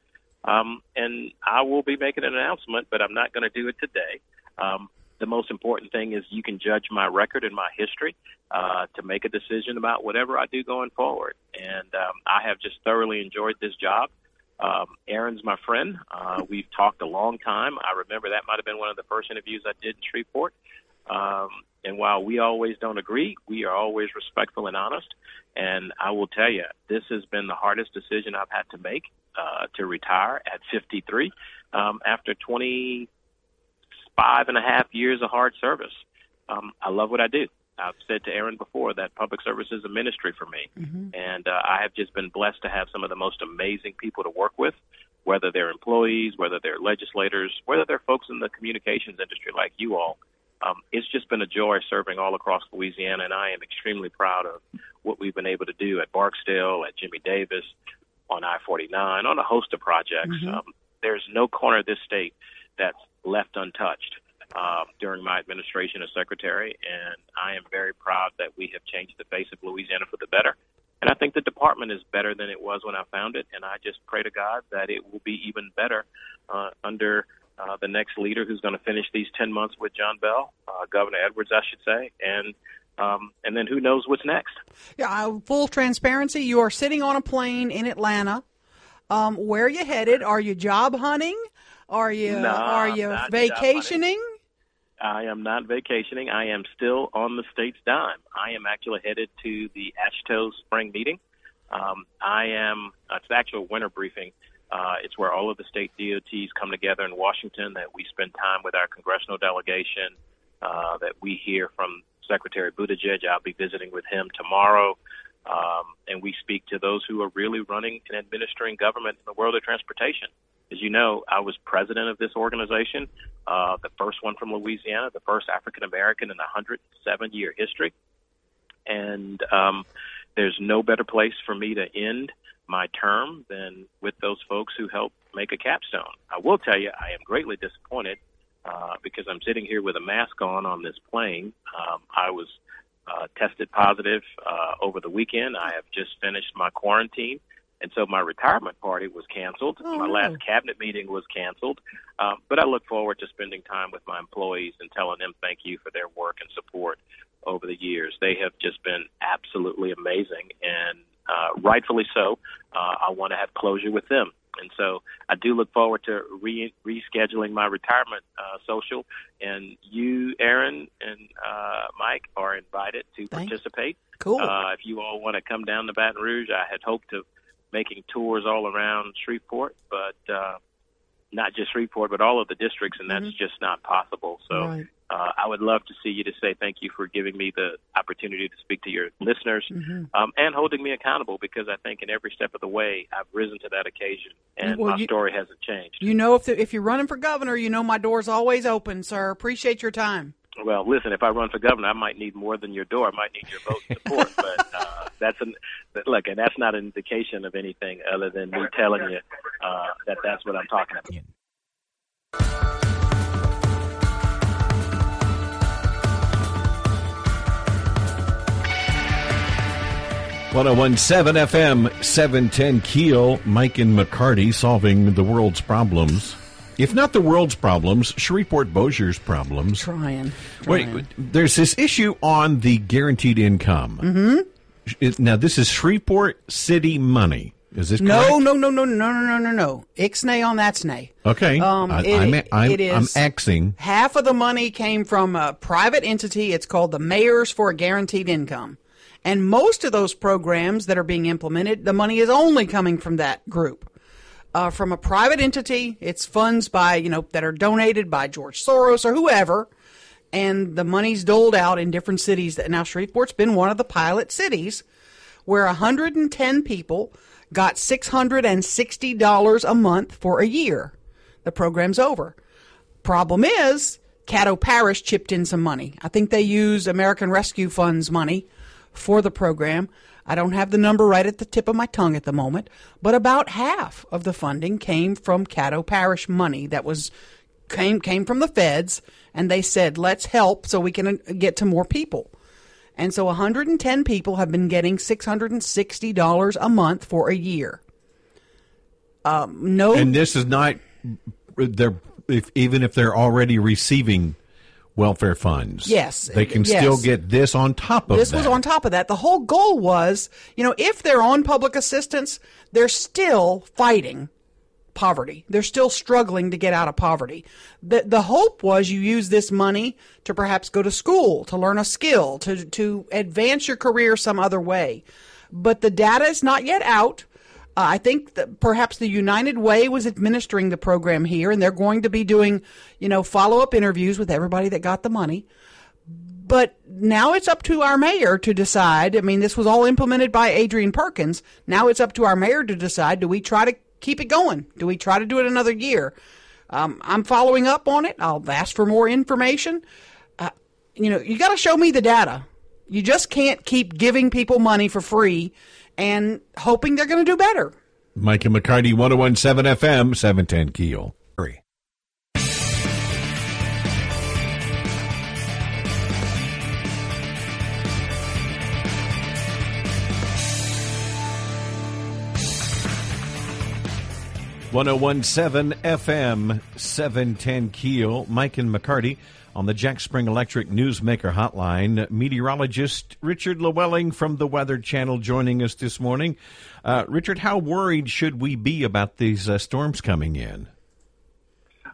Speaker 8: Um, and I will be making an announcement, but I'm not going to do it today. Um, the most important thing is you can judge my record and my history uh, to make a decision about whatever I do going forward. And um, I have just thoroughly enjoyed this job. Um, Aaron's my friend. Uh, we've talked a long time. I remember that might have been one of the first interviews I did in Shreveport. Um, and while we always don't agree, we are always respectful and honest. And I will tell you, this has been the hardest decision I've had to make uh, to retire at 53 um, after 25 and a half years of hard service. Um, I love what I do. I've said to Aaron before that public service is a ministry for me. Mm-hmm. And uh, I have just been blessed to have some of the most amazing people to work with, whether they're employees, whether they're legislators, whether they're folks in the communications industry like you all. Um, it's just been a joy serving all across Louisiana, and I am extremely proud of what we've been able to do at Barksdale, at Jimmie Davis, on I 49, on a host of projects. Mm-hmm. Um, there's no corner of this state that's left untouched uh, during my administration as secretary, and I am very proud that we have changed the face of Louisiana for the better. And I think the department is better than it was when I found it, and I just pray to God that it will be even better uh, under uh, the next leader who's going to finish these 10 months with John Bell, uh, Governor Edwards, I should say, and um, and then who knows what's next?
Speaker 4: Yeah, uh, full transparency. You are sitting on a plane in Atlanta. Um, where are you headed? Are you job hunting? Are you are you vacationing?
Speaker 8: I am not vacationing. I am still on the state's dime. I am actually headed to the AASHTO spring meeting. Um, I am. Uh, it's the actual winter briefing. Uh, it's where all of the state DOTs come together in Washington. That we spend time with our congressional delegation. Uh, that we hear from Secretary Buttigieg. I'll be visiting with him tomorrow. Um, and we speak to those who are really running and administering government in the world of transportation. As you know, I was president of this organization, uh, the first one from Louisiana, the first African American in a 107 year history. And um, there's no better place for me to end my term than with those folks who helped make a capstone. I will tell you, I am greatly disappointed uh, because I'm sitting here with a mask on on this plane. Um, I was uh, tested positive uh, over the weekend. I have just finished my quarantine. And so my retirement party was canceled. Oh, my last cabinet meeting was canceled. Um, but I look forward to spending time with my employees and telling them thank you for their work and support over the years. They have just been absolutely amazing, and uh, rightfully so. Uh, I want to have closure with them. And so I do look forward to re- rescheduling my retirement uh, social. And you, Aaron, and uh, Mike are invited to Thanks. participate.
Speaker 4: Cool.
Speaker 8: Uh, if you all want to come down to Baton Rouge, I had hoped to making tours all around Shreveport, but uh, not just Shreveport, but all of the districts, and that's
Speaker 4: Mm-hmm.
Speaker 8: just not possible. So
Speaker 4: Right.
Speaker 8: uh, I would love to see you to say thank you for giving me the opportunity to speak to your listeners
Speaker 4: Mm-hmm.
Speaker 8: um, and holding me accountable because I think in every step of the way I've risen to that occasion and
Speaker 4: Well,
Speaker 8: my
Speaker 4: you-
Speaker 8: story hasn't changed.
Speaker 4: You know, if the, if you're running for governor, you know my door's always open, sir. Appreciate your time.
Speaker 8: Well, listen, if I run for governor, I might need more than your door. I might need your vote and support. but [LAUGHS] uh, that's an look, and that's not an indication of anything other than me telling you uh, that that's what I'm talking about.
Speaker 2: 1017 FM, 710 Keel, Mike and McCarty solving the world's problems. If not the world's problems, Shreveport Bossier's problems.
Speaker 4: Trying.
Speaker 2: Wait, there's this issue on the guaranteed income. Mm-hmm. Now, this is Shreveport City money. Is this
Speaker 4: No,
Speaker 2: correct?
Speaker 4: no, no, no, no, no, no, no, no. Ixnay on that snay.
Speaker 2: Okay.
Speaker 4: Um,
Speaker 2: I,
Speaker 4: it-
Speaker 2: I'm, I'm,
Speaker 4: it is-
Speaker 2: I'm axing.
Speaker 4: Half of the money came from a private entity. It's called the Mayors for a Guaranteed Income. And most of those programs that are being implemented, the money is only coming from that group. Uh, from a private entity, it's funds by, you know, that are donated by George Soros or whoever. And the money's doled out in different cities. That Now, Shreveport's been one of the pilot cities where 110 people got $660 a month for a year. The program's over. Problem is, Caddo Parish chipped in some money. I think they used American Rescue Fund's money for the program. I don't have the number right at the tip of my tongue at the moment, but about half of the funding came from Caddo Parish money that was came came from the feds, and they said, "Let's help so we can uh, get to more people." And so 110 people have been getting $660 a month for a year. Um, no
Speaker 2: And this is not, they're, if, even if they're already receiving welfare funds.
Speaker 4: Yes.
Speaker 2: They can
Speaker 4: Yes.
Speaker 2: still get this on top of
Speaker 4: this
Speaker 2: that.
Speaker 4: was on top of that. The whole goal was, you know, if they're on public assistance, they're still fighting poverty. They're still struggling to get out of poverty. The the hope was you use this money to perhaps go to school, to learn a skill, to to advance your career some other way. But the data is not yet out. Uh, I think that perhaps the United Way was administering the program here, and they're going to be doing, you know, follow up interviews with everybody that got the money but now it's up to our mayor to decide. I mean, this was all implemented by Adrian Perkins. Now it's up to our mayor to decide do we try to keep it going? Do we try to do it another year? Um, I'm following up on it. I'll ask for more information. Uh, you know, you got to show me the data. You just can't keep giving people money for free and hoping they're going to do better.
Speaker 2: Mike and McCarty, 1017 FM, 710 Keel. One zero one seven FM oh seven ten Keel. Mike and McCarty on the Jack Spring Electric Newsmaker Hotline. Meteorologist Richard Llewellyn from the Weather Channel joining us this morning. Uh, Richard, how worried should we be about these uh, storms coming in?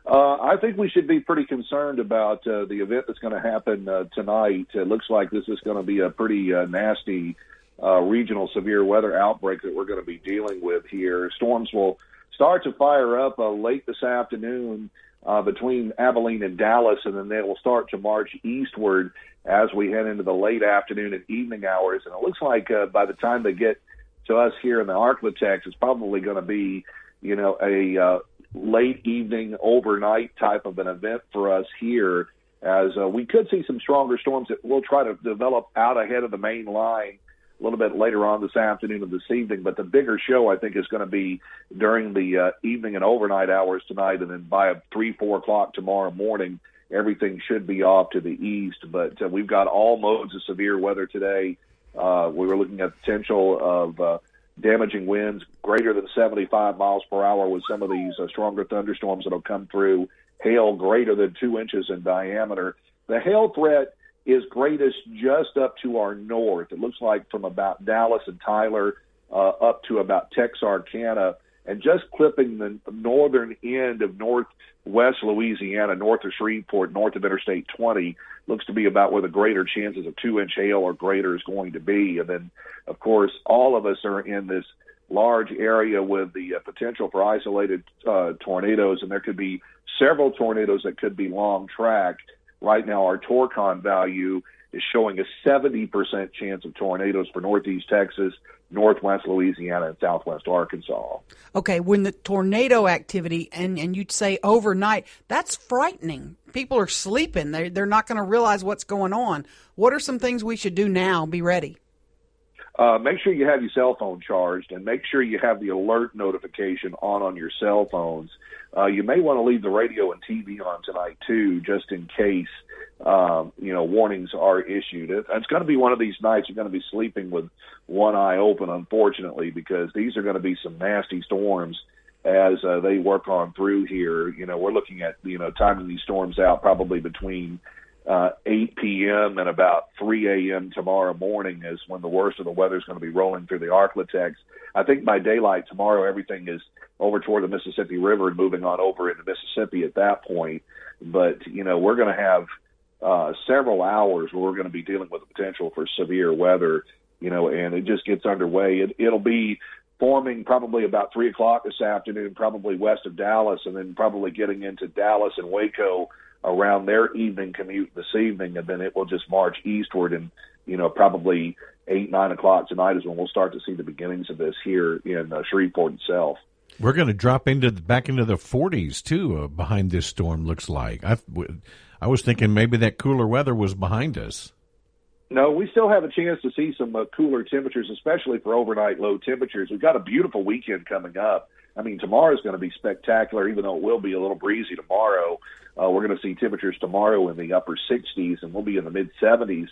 Speaker 6: Uh, I think we should be pretty concerned about uh, the event that's going to happen uh, tonight. It looks like this is going to be a pretty uh, nasty uh, regional severe weather outbreak that we're going to be dealing with here. Storms will start to fire up uh, late this afternoon uh, between Abilene and Dallas, and then they will start to march eastward as we head into the late afternoon and evening hours. And it looks like uh, by the time they get to us here in the Arklatex, it's probably going to be, you know, a uh, late evening, overnight type of an event for us here, as uh, we could see some stronger storms that will try to develop out ahead of the main line a little bit later on this afternoon and this evening. But the bigger show, I think, is going to be during the uh, evening and overnight hours tonight, and then by three, four o'clock tomorrow morning, everything should be off to the east. But uh, we've got all modes of severe weather today. Uh, we were looking at potential of uh, damaging winds greater than 75 miles per hour with some of these uh, stronger thunderstorms that'll come through. Hail greater than two inches in diameter. The hail threat is greatest just up to our north. It looks like from about Dallas and Tyler uh, up to about Texarkana, and just clipping the northern end of northwest Louisiana, north of Shreveport, north of Interstate 20, looks to be about where the greater chances of two inch hail or greater is going to be. And then, of course, all of us are in this large area with the uh, potential for isolated uh, tornadoes, and there could be several tornadoes that could be long track. Right now, our Torcon value is showing a 70% chance of tornadoes for northeast Texas, northwest Louisiana, and southwest Arkansas.
Speaker 4: Okay, when the tornado activity, and, and you'd say overnight, that's frightening. People are sleeping, they're, they're not going to realize what's going on. What are some things we should do now? Be ready.
Speaker 6: Uh, make sure you have your cell phone charged and make sure you have the alert notification on on your cell phones. Uh, you may want to leave the radio and TV on tonight too, just in case um, you know warnings are issued. It, it's going to be one of these nights you're going to be sleeping with one eye open, unfortunately, because these are going to be some nasty storms as uh, they work on through here. You know, we're looking at you know timing these storms out probably between uh, 8 p.m. and about 3 a.m. tomorrow morning is when the worst of the weather is going to be rolling through the Arklatex. I think by daylight tomorrow, everything is over toward the Mississippi River and moving on over into Mississippi at that point. But, you know, we're going to have uh, several hours where we're going to be dealing with the potential for severe weather, you know, and it just gets underway. It, it'll be forming probably about 3 o'clock this afternoon, probably west of Dallas, and then probably getting into Dallas and Waco around their evening commute this evening, and then it will just march eastward. And you know, probably eight nine o'clock tonight is when we'll start to see the beginnings of this here in uh, Shreveport itself.
Speaker 2: We're going to drop into the, back into the 40s too uh, behind this storm. Looks like I, I was thinking maybe that cooler weather was behind us.
Speaker 6: No, we still have a chance to see some uh, cooler temperatures, especially for overnight low temperatures. We've got a beautiful weekend coming up. I mean, tomorrow is going to be spectacular, even though it will be a little breezy tomorrow. Uh, we're going to see temperatures tomorrow in the upper 60s, and we'll be in the mid 70s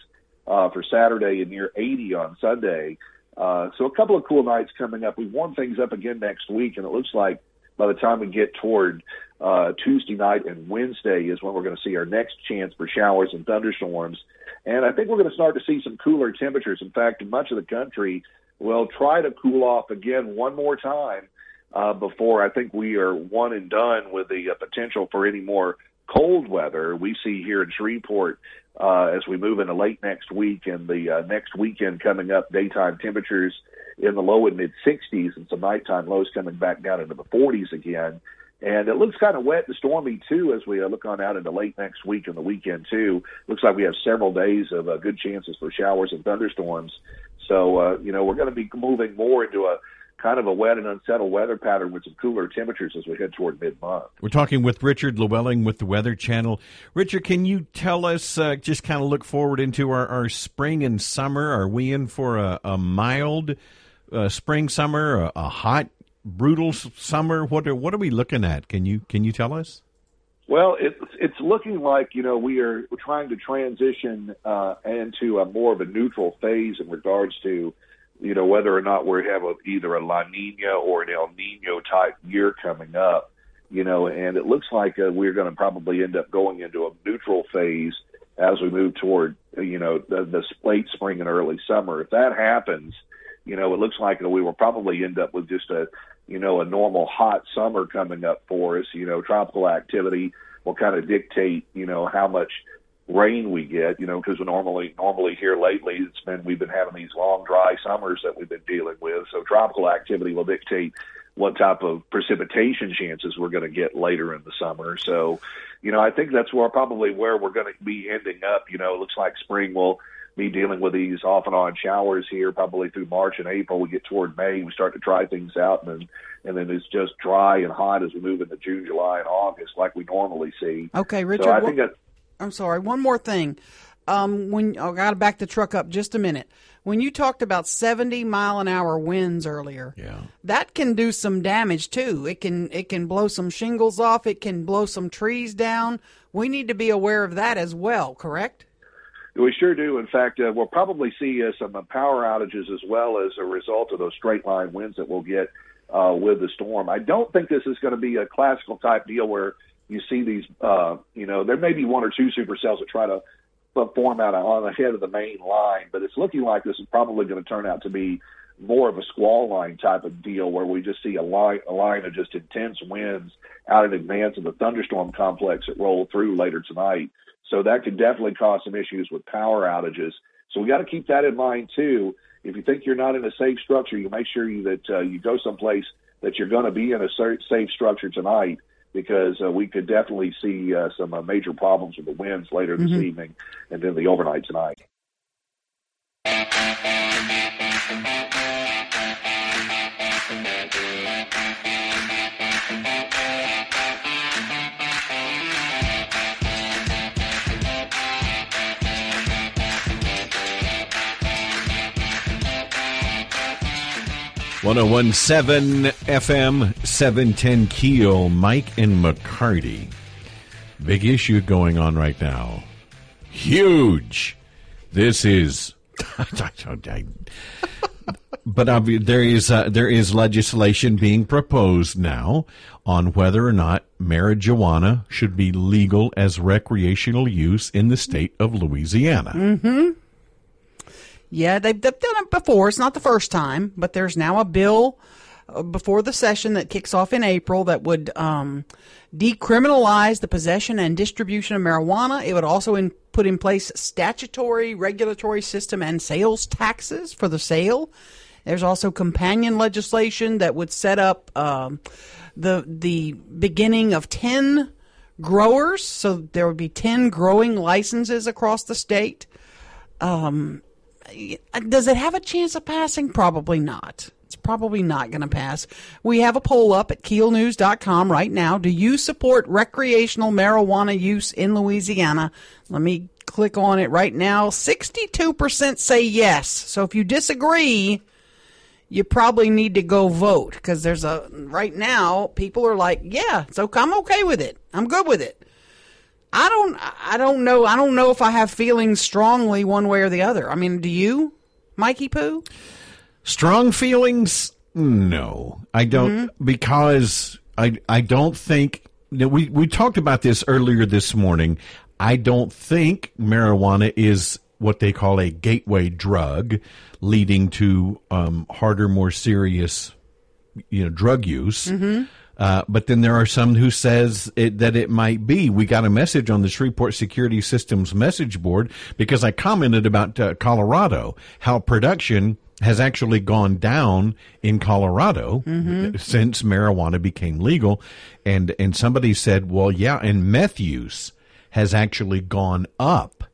Speaker 6: uh, for Saturday and near 80 on Sunday. Uh, so a couple of cool nights coming up. We warm things up again next week, and it looks like by the time we get toward uh, Tuesday night and Wednesday is when we're going to see our next chance for showers and thunderstorms. And I think we're going to start to see some cooler temperatures. In fact, much of the country, we'll try to cool off again one more time uh, before I think we are one and done with the uh, potential for any more cold weather we see here in Shreveport uh, as we move into late next week and the uh, next weekend coming up. Daytime temperatures in the low and mid 60s and some nighttime lows coming back down into the 40s again. And it looks kind of wet and stormy too as we uh, look on out into late next week and the weekend too. Looks like we have several days of uh, good chances for showers and thunderstorms. So uh, you know we're going to be moving more into a kind of a wet and unsettled weather pattern with some cooler temperatures as we head toward mid month.
Speaker 2: We're talking with Richard Llewellyn with the Weather Channel. Richard, can you tell us, uh, just kind of look forward into our, our, spring and summer? Are we in for a, a mild uh, spring, summer, a, a, hot, brutal summer? What are, what are we looking at? Can you can you tell us?
Speaker 6: Well, it's it's looking like you know we are trying to transition uh, into a more of a neutral phase in regards to you know, whether or not we have a, either a La Nina or an El Nino type year coming up, you know, and it looks like uh, we're going to probably end up going into a neutral phase as we move toward, you know, the, the late spring and early summer. If that happens, you know, it looks like we will probably end up with just a, you know, a normal hot summer coming up for us. You know, tropical activity will kind of dictate, you know, how much rain we get, you know, because normally normally here lately it's been we've been having these long dry summers that we've been dealing with. So tropical activity will dictate what type of precipitation chances we're going to get later in the summer. So, you know, I think that's where probably where we're going to be ending up. You know, it looks like spring will be dealing with these off and on showers here probably through March and April. We get toward May, we start to dry things out, and then and then it's just dry and hot as we move into June, July, and August like we normally see.
Speaker 4: Okay, Richard.
Speaker 6: So I think that
Speaker 4: I'm sorry. One more thing. Um, when I got to back the truck up just a minute. When you talked about 70 mile an hour winds earlier,
Speaker 2: yeah.
Speaker 4: that can do some damage too. It can it can blow some shingles off. It can blow some trees down. We need to be aware of that as well. Correct?
Speaker 6: We sure do. In fact, uh, we'll probably see uh, some uh, power outages as well as a result of those straight line winds that we'll get uh, with the storm. I don't think this is going to be a classical type deal where you see these, uh, you know, there may be one or two supercells that try to form out on the head of the main line, but it's looking like this is probably going to turn out to be more of a squall line type of deal where we just see a line, a line of just intense winds out in advance of the thunderstorm complex that roll through later tonight. So that could definitely cause some issues with power outages. So we got to keep that in mind too. if you think you're not in a safe structure, you make sure you, that uh, you go someplace that you're going to be in a safe structure tonight because uh, we could definitely see uh, some uh, major problems with the winds later this mm-hmm. evening and then the overnight tonight.
Speaker 2: 1017 FM 710 Keel, Mike and McCarty. Big issue going on right now. Huge. This is. [LAUGHS] but there is uh, there is legislation being proposed now on whether or not marijuana should be legal as recreational use in the state of Louisiana.
Speaker 4: Mm-hmm. Yeah, they've, they've done it before. It's not the first time, but there's now a bill uh, before the session that kicks off in April that would um, decriminalize the possession and distribution of marijuana. It would also in, put in place statutory regulatory system and sales taxes for the sale. There's also companion legislation that would set up um, the the beginning of ten growers. So there would be ten growing licenses across the state. Um, Uh, does it have a chance of passing? Probably not. It's probably not going to pass. We have a poll up at keelnews.com right now. Do you support recreational marijuana use in Louisiana? Let me click on it right now. 62% say yes. So if you disagree, you probably need to go vote because there's a right now people are like, yeah, so I'm okay with it. I'm good with it. I don't I don't know I don't know if I have feelings strongly one way or the other. I mean, do you, Mikey Pooh?
Speaker 2: Strong feelings? No, I don't mm-hmm. because I I don't think we we talked about this earlier this morning. I don't think marijuana is what they call a gateway drug, leading to um, harder, more serious, you know, drug use. Mm-hmm. Uh, but then there are some who says it, that it might be. We got a message on the Shreveport Security Systems message board because I commented about uh, Colorado, how production has actually gone down in Colorado mm-hmm. since marijuana became legal, and and somebody said, well, yeah, and meth use has actually gone up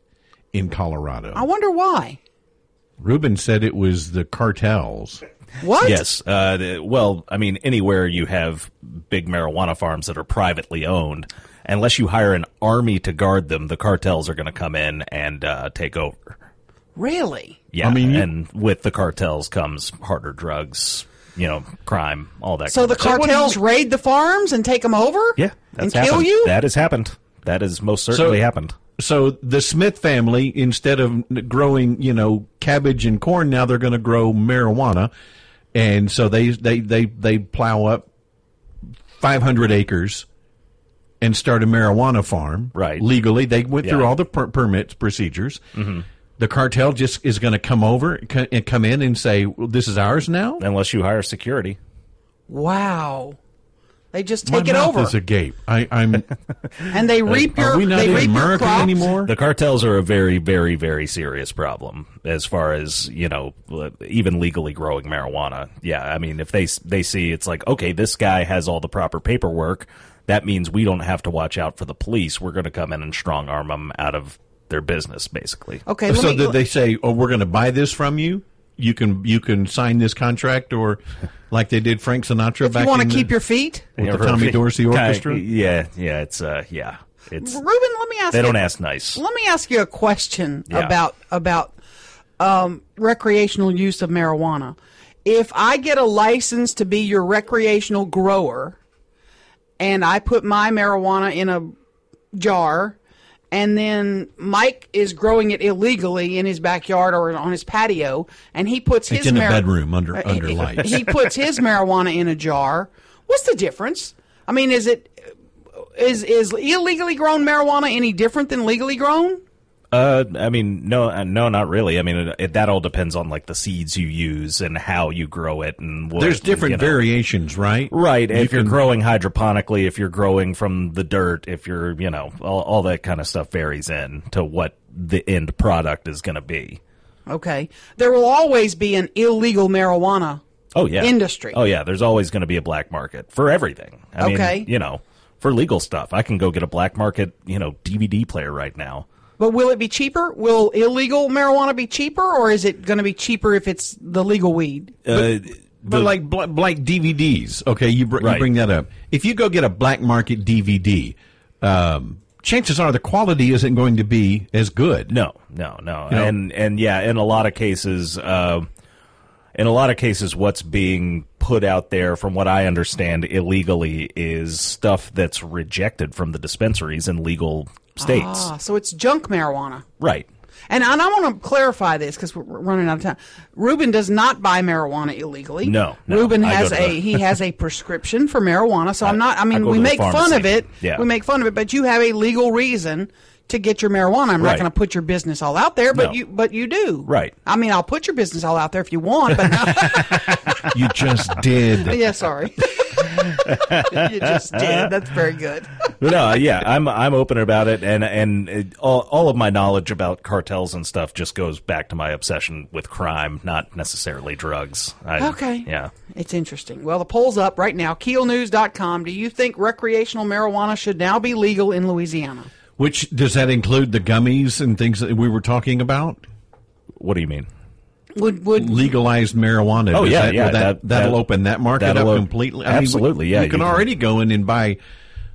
Speaker 2: in Colorado.
Speaker 4: I wonder why.
Speaker 2: Ruben said it was the cartels.
Speaker 4: What?
Speaker 5: Yes. Uh, the, well, I mean, anywhere you have big marijuana farms that are privately owned, unless you hire an army to guard them, the cartels are going to come in and uh, take over.
Speaker 4: Really?
Speaker 5: Yeah. I mean, and with the cartels comes harder drugs, you know, crime, all that.
Speaker 4: So the cartels so raid the farms and take them over?
Speaker 5: Yeah,
Speaker 4: and happened. kill you.
Speaker 5: That has happened. That has most certainly so, happened.
Speaker 2: So the Smith family, instead of growing, you know, cabbage and corn, now they're going to grow marijuana and so they they they they plow up 500 acres and start a marijuana farm
Speaker 5: right.
Speaker 2: legally. They went yeah. through all the per- permits procedures. Mm-hmm. the cartel just is going to come over and come in and say well, this is ours now?
Speaker 5: Unless you hire security.
Speaker 4: Wow they just take
Speaker 2: My
Speaker 4: it
Speaker 2: mouth
Speaker 4: over.
Speaker 2: Is agape. I, I'm, [LAUGHS]
Speaker 4: and they reap your.
Speaker 2: Are we not
Speaker 4: they
Speaker 2: in
Speaker 4: reap
Speaker 2: America anymore?
Speaker 5: The cartels are a very, very, very serious problem as far as you know, even legally growing marijuana. Yeah, I mean, if they they see it's like, okay, this guy has all the proper paperwork, that means we don't have to watch out for the police. We're going to come in and strong arm them out of their business, basically.
Speaker 4: Okay.
Speaker 2: So me, did they say, "Oh, we're going to buy this from you"? You can you can sign this contract or like they did Frank Sinatra
Speaker 4: if
Speaker 2: back.
Speaker 4: You want to keep the, your feet
Speaker 2: with yeah, the Tommy Dorsey Orchestra.
Speaker 5: yeah, yeah, it's uh, yeah, it's.
Speaker 4: Ruben, let me ask.
Speaker 5: They
Speaker 4: you,
Speaker 5: don't ask nice.
Speaker 4: Let me ask you a question yeah. about about um, recreational use of marijuana. If I get a license to be your recreational grower, and I put my marijuana in a jar and then Mike is growing it illegally in his backyard or on his patio, and he puts
Speaker 2: it's
Speaker 4: his
Speaker 2: in mar- a bedroom under uh, under lights.
Speaker 4: He [LAUGHS] puts his marijuana in a jar. What's the difference? I mean, is it is is illegally grown marijuana any different than legally grown?
Speaker 5: Uh, I mean, no, uh, no, not really. I mean, it, it, that all depends on like the seeds you use and how you grow it, and what,
Speaker 2: there's different
Speaker 5: you know.
Speaker 2: variations, right?
Speaker 5: Right. You if can... you're growing hydroponically, if you're growing from the dirt, if you're, you know, all, all that kind of stuff varies in to what the end product is going to be.
Speaker 4: Okay. There will always be an illegal marijuana
Speaker 5: Oh yeah,
Speaker 4: industry.
Speaker 5: Oh yeah, there's always going to be a black market for everything. I
Speaker 4: Okay.
Speaker 5: mean, you know, for legal stuff, I can go get a black market, you know, DVD player right now.
Speaker 4: But will it be cheaper? Will illegal marijuana be cheaper, or is it going to be cheaper if it's the legal weed?
Speaker 5: Uh,
Speaker 2: But
Speaker 5: the-
Speaker 2: like bl- like DVDs, okay, you, br- you bring that up. If you go get a black market DVD, um, chances are the quality isn't going to be as good.
Speaker 5: No, no, no,
Speaker 2: You know?
Speaker 5: and and yeah, in a lot of cases, uh, in a lot of cases, what's being put out there, from what I understand, illegally, is stuff that's rejected from the dispensaries in legal states.
Speaker 4: Ah, so it's junk marijuana.
Speaker 5: Right.
Speaker 4: And, and I want to clarify this because we're running out of time. Ruben does not buy marijuana illegally.
Speaker 5: No, no,
Speaker 4: Ruben has a
Speaker 5: the-
Speaker 4: he has a [LAUGHS] prescription for marijuana. So I, am not. I
Speaker 5: I
Speaker 4: mean,
Speaker 5: go
Speaker 4: we make fun of it.
Speaker 5: Yeah.
Speaker 4: We make fun of it, but you have a legal reason to get your marijuana. I'm not going to put your business all out there, but
Speaker 5: No.
Speaker 4: you but you do.
Speaker 5: Right.
Speaker 4: I mean, I'll put your business all out there if you want, but [LAUGHS]
Speaker 2: You just did. [LAUGHS]
Speaker 4: yeah, sorry. [LAUGHS] you just did. That's very good.
Speaker 5: No, yeah, I'm I'm open about it, and and it, all all of my knowledge about cartels and stuff just goes back to my obsession with crime, not necessarily drugs. I,
Speaker 4: Okay.
Speaker 5: Yeah.
Speaker 4: It's interesting. Well, the poll's up right now. KeelNews.com. Do you think recreational marijuana should now be legal in Louisiana?
Speaker 2: Which does that include the gummies and things that we were talking about?
Speaker 5: What do you mean?
Speaker 4: Would would
Speaker 2: Legalized marijuana.
Speaker 5: Oh, yeah,
Speaker 2: that,
Speaker 5: yeah,
Speaker 2: will
Speaker 5: that-
Speaker 2: that, will
Speaker 5: that-
Speaker 2: open that market up
Speaker 5: that'll op-
Speaker 2: completely.
Speaker 5: absolutely,
Speaker 2: we-
Speaker 5: yeah,
Speaker 2: You can
Speaker 5: you can-
Speaker 2: already go in and buy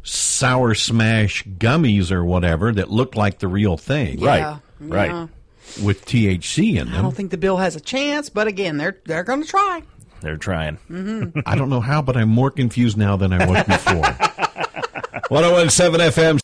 Speaker 2: sour smash gummies or whatever that look like the real thing,
Speaker 4: Yeah,
Speaker 5: Right.
Speaker 4: yeah.
Speaker 2: with THC in them.
Speaker 4: I don't think the bill has a chance, but again, they're they're going to try.
Speaker 5: They're trying. Mm-hmm. [LAUGHS]
Speaker 2: I don't know how, but I'm more confused now than I was before. [LAUGHS] 1017 FM.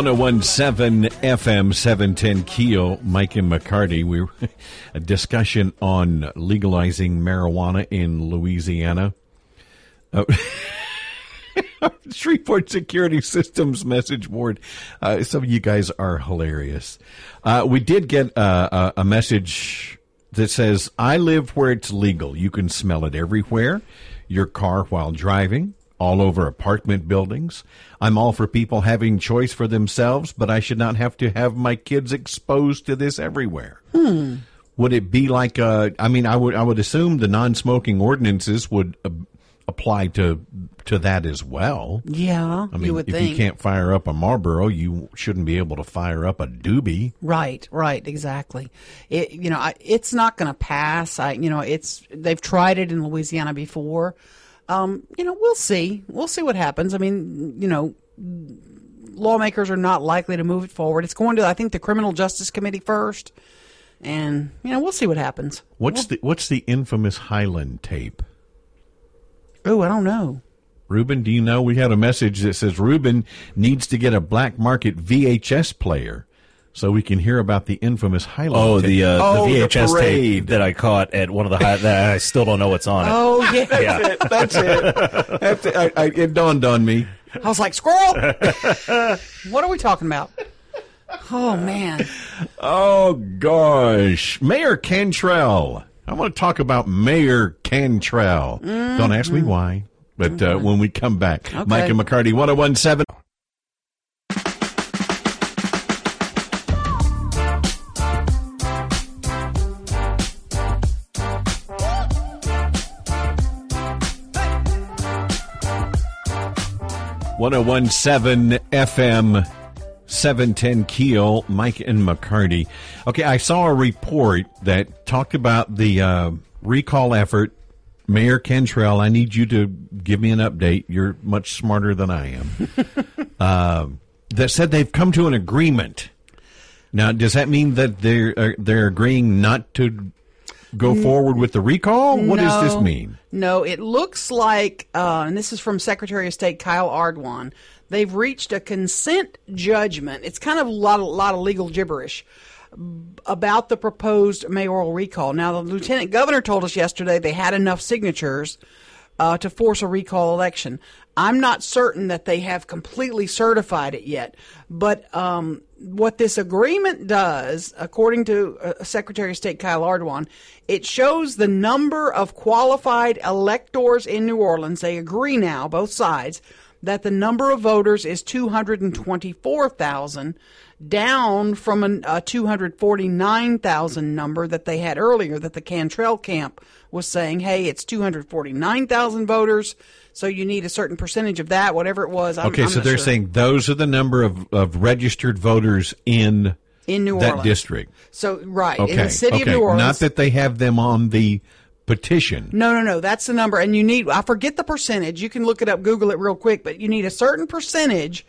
Speaker 2: One zero one seven FM seven ten Keel, Mike and McCarty. We were [LAUGHS] a discussion on legalizing marijuana in Louisiana. Uh, [LAUGHS] Shreveport Security Systems message board. Uh, some of you guys are hilarious. Uh, we did get uh, a, a message that says, "I live where it's legal. You can smell it everywhere. Your car while driving." All over apartment buildings. I'm all for people having choice for themselves, but I should not have to have my kids exposed to this everywhere. Would it be like uh I mean I would I would assume the non-smoking ordinances would uh, apply to to that as well.
Speaker 4: Yeah,
Speaker 2: I mean
Speaker 4: you
Speaker 2: if
Speaker 4: think.
Speaker 2: you can't fire up a Marlboro, you shouldn't be able to fire up a doobie.
Speaker 4: Right, right, exactly. It, you know, I, it's not going to pass. I, you know, it's they've tried it in Louisiana before. Um, you know, we'll see. We'll see what happens. I mean, you know, lawmakers are not likely to move it forward. It's going to, I think, the Criminal Justice Committee first, and you know, we'll see what happens.
Speaker 2: What's the what's the infamous Highland tape?
Speaker 4: Oh, I don't know.
Speaker 2: Ruben, do you know we had a message that says Ruben needs to get a black market VHS player so we can hear about the infamous Highland
Speaker 5: Oh,
Speaker 2: tape.
Speaker 5: the uh,
Speaker 2: Oh,
Speaker 5: the VHS tape that I caught at one of the high, that I still don't know what's on it.
Speaker 4: Oh yeah, [LAUGHS]
Speaker 5: yeah.
Speaker 2: That's it. That's it. I, I, it dawned on me.
Speaker 4: I was like, squirrel. what are we talking about? Oh man.
Speaker 2: Oh gosh, Mayor Cantrell. I want to talk about Mayor Cantrell. Don't ask me why, but uh, when we come back, Mike and McCarty, one zero one seven. One zero one seven FM. 710 Keel, Mike and McCarty. Okay, I saw a report that talked about the uh, recall effort. Mayor Cantrell, I need you to give me an update. You're much smarter than I am. [LAUGHS] uh, that said they've come to an agreement. Now, does that mean that they're uh, they're agreeing not to go forward with the recall? What does this mean?
Speaker 4: No, it looks like, uh, and this is from Secretary of State Kyle Ardoin. They've reached a consent judgment. It's kind of a lot, a lot of legal gibberish about the proposed mayoral recall. Now, the lieutenant governor told us yesterday they had enough signatures uh, to force a recall election. I'm not certain that they have completely certified it yet, but um, what this agreement does, according to uh, Secretary of State Kyle Ardoin, it shows the number of qualified electors in New Orleans. They agree now, both sides, that the number of voters is 224,000, down from a, a 249,000 number that they had earlier, that the Cantrell camp was saying, hey, it's 249,000 voters, so you need a certain percentage of that, whatever it was. I'm,
Speaker 2: okay,
Speaker 4: I'm
Speaker 2: so they're
Speaker 4: sure.
Speaker 2: saying those are the number of, of registered voters in
Speaker 4: in New
Speaker 2: that
Speaker 4: Orleans.
Speaker 2: district.
Speaker 4: So, right,
Speaker 2: Okay,
Speaker 4: in the city
Speaker 2: okay.
Speaker 4: of New Orleans.
Speaker 2: Not that they have them on the petition.
Speaker 4: No, no, no. That's the number. And you need, I forget the percentage. You can look it up, Google it real quick, but you need a certain percentage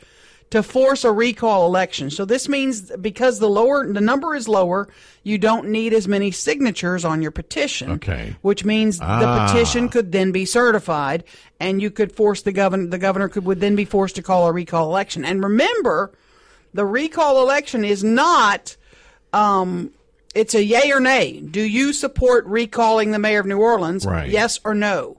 Speaker 4: to force a recall election. So this means because the lower, the number is lower, you don't need as many signatures on your petition.
Speaker 2: Okay.
Speaker 4: Which means
Speaker 2: Ah.
Speaker 4: the petition could then be certified and you could force the governor, the governor could, would then be forced to call a recall election. And remember, the recall election is not, um, it's a yay or nay. Do you support recalling the mayor of New Orleans?
Speaker 2: Right.
Speaker 4: Yes or no?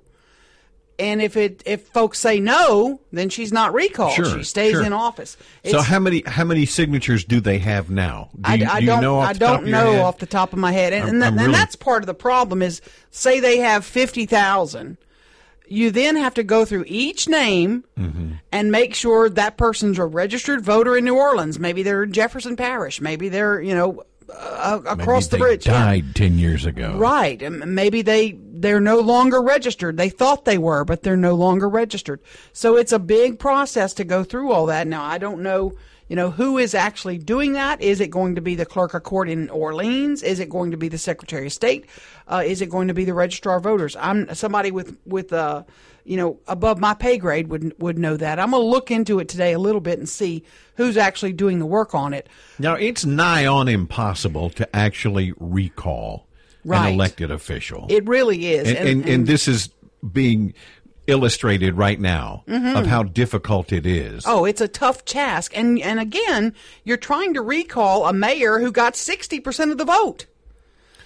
Speaker 4: And if it if folks say no, then she's not recalled.
Speaker 2: Sure,
Speaker 4: she stays
Speaker 2: sure.
Speaker 4: in office.
Speaker 2: So how many how many signatures do they have now? Do
Speaker 4: I,
Speaker 2: you,
Speaker 4: I
Speaker 2: do
Speaker 4: don't
Speaker 2: know off
Speaker 4: I
Speaker 2: the top
Speaker 4: don't
Speaker 2: of
Speaker 4: know
Speaker 2: head?
Speaker 4: off the top of my head, and
Speaker 2: I'm-
Speaker 4: and,
Speaker 2: I'm
Speaker 4: and
Speaker 2: really-
Speaker 4: that's part of the problem. Is say they have fifty thousand, you then have to go through each name
Speaker 2: Mm-hmm.
Speaker 4: and make sure that person's a registered voter in New Orleans. Maybe they're in Jefferson Parish. Maybe they're you know uh, across
Speaker 2: Maybe
Speaker 4: the bridge.
Speaker 2: They
Speaker 4: Yeah.
Speaker 2: died ten years ago.
Speaker 4: Right. Maybe they they're no longer registered. They thought they were, but they're no longer registered. So it's a big process to go through all that. Now I don't know, you know, who is actually doing that. Is it going to be the clerk of court in Orleans? Is it going to be the Secretary of State? Uh, is it going to be the registrar of voters? I'm somebody with with uh, you know, above my pay grade would would know that. I'm going to look into it today a little bit and see who's actually doing the work on it.
Speaker 2: Now it's nigh on impossible to actually recall
Speaker 4: Right.
Speaker 2: an elected official.
Speaker 4: It really is.
Speaker 2: and, and, and this is being illustrated right now of how difficult it is.
Speaker 4: Mm-hmm. Oh, it's a tough task. And and again, you're trying to recall a mayor who got 60% of the vote.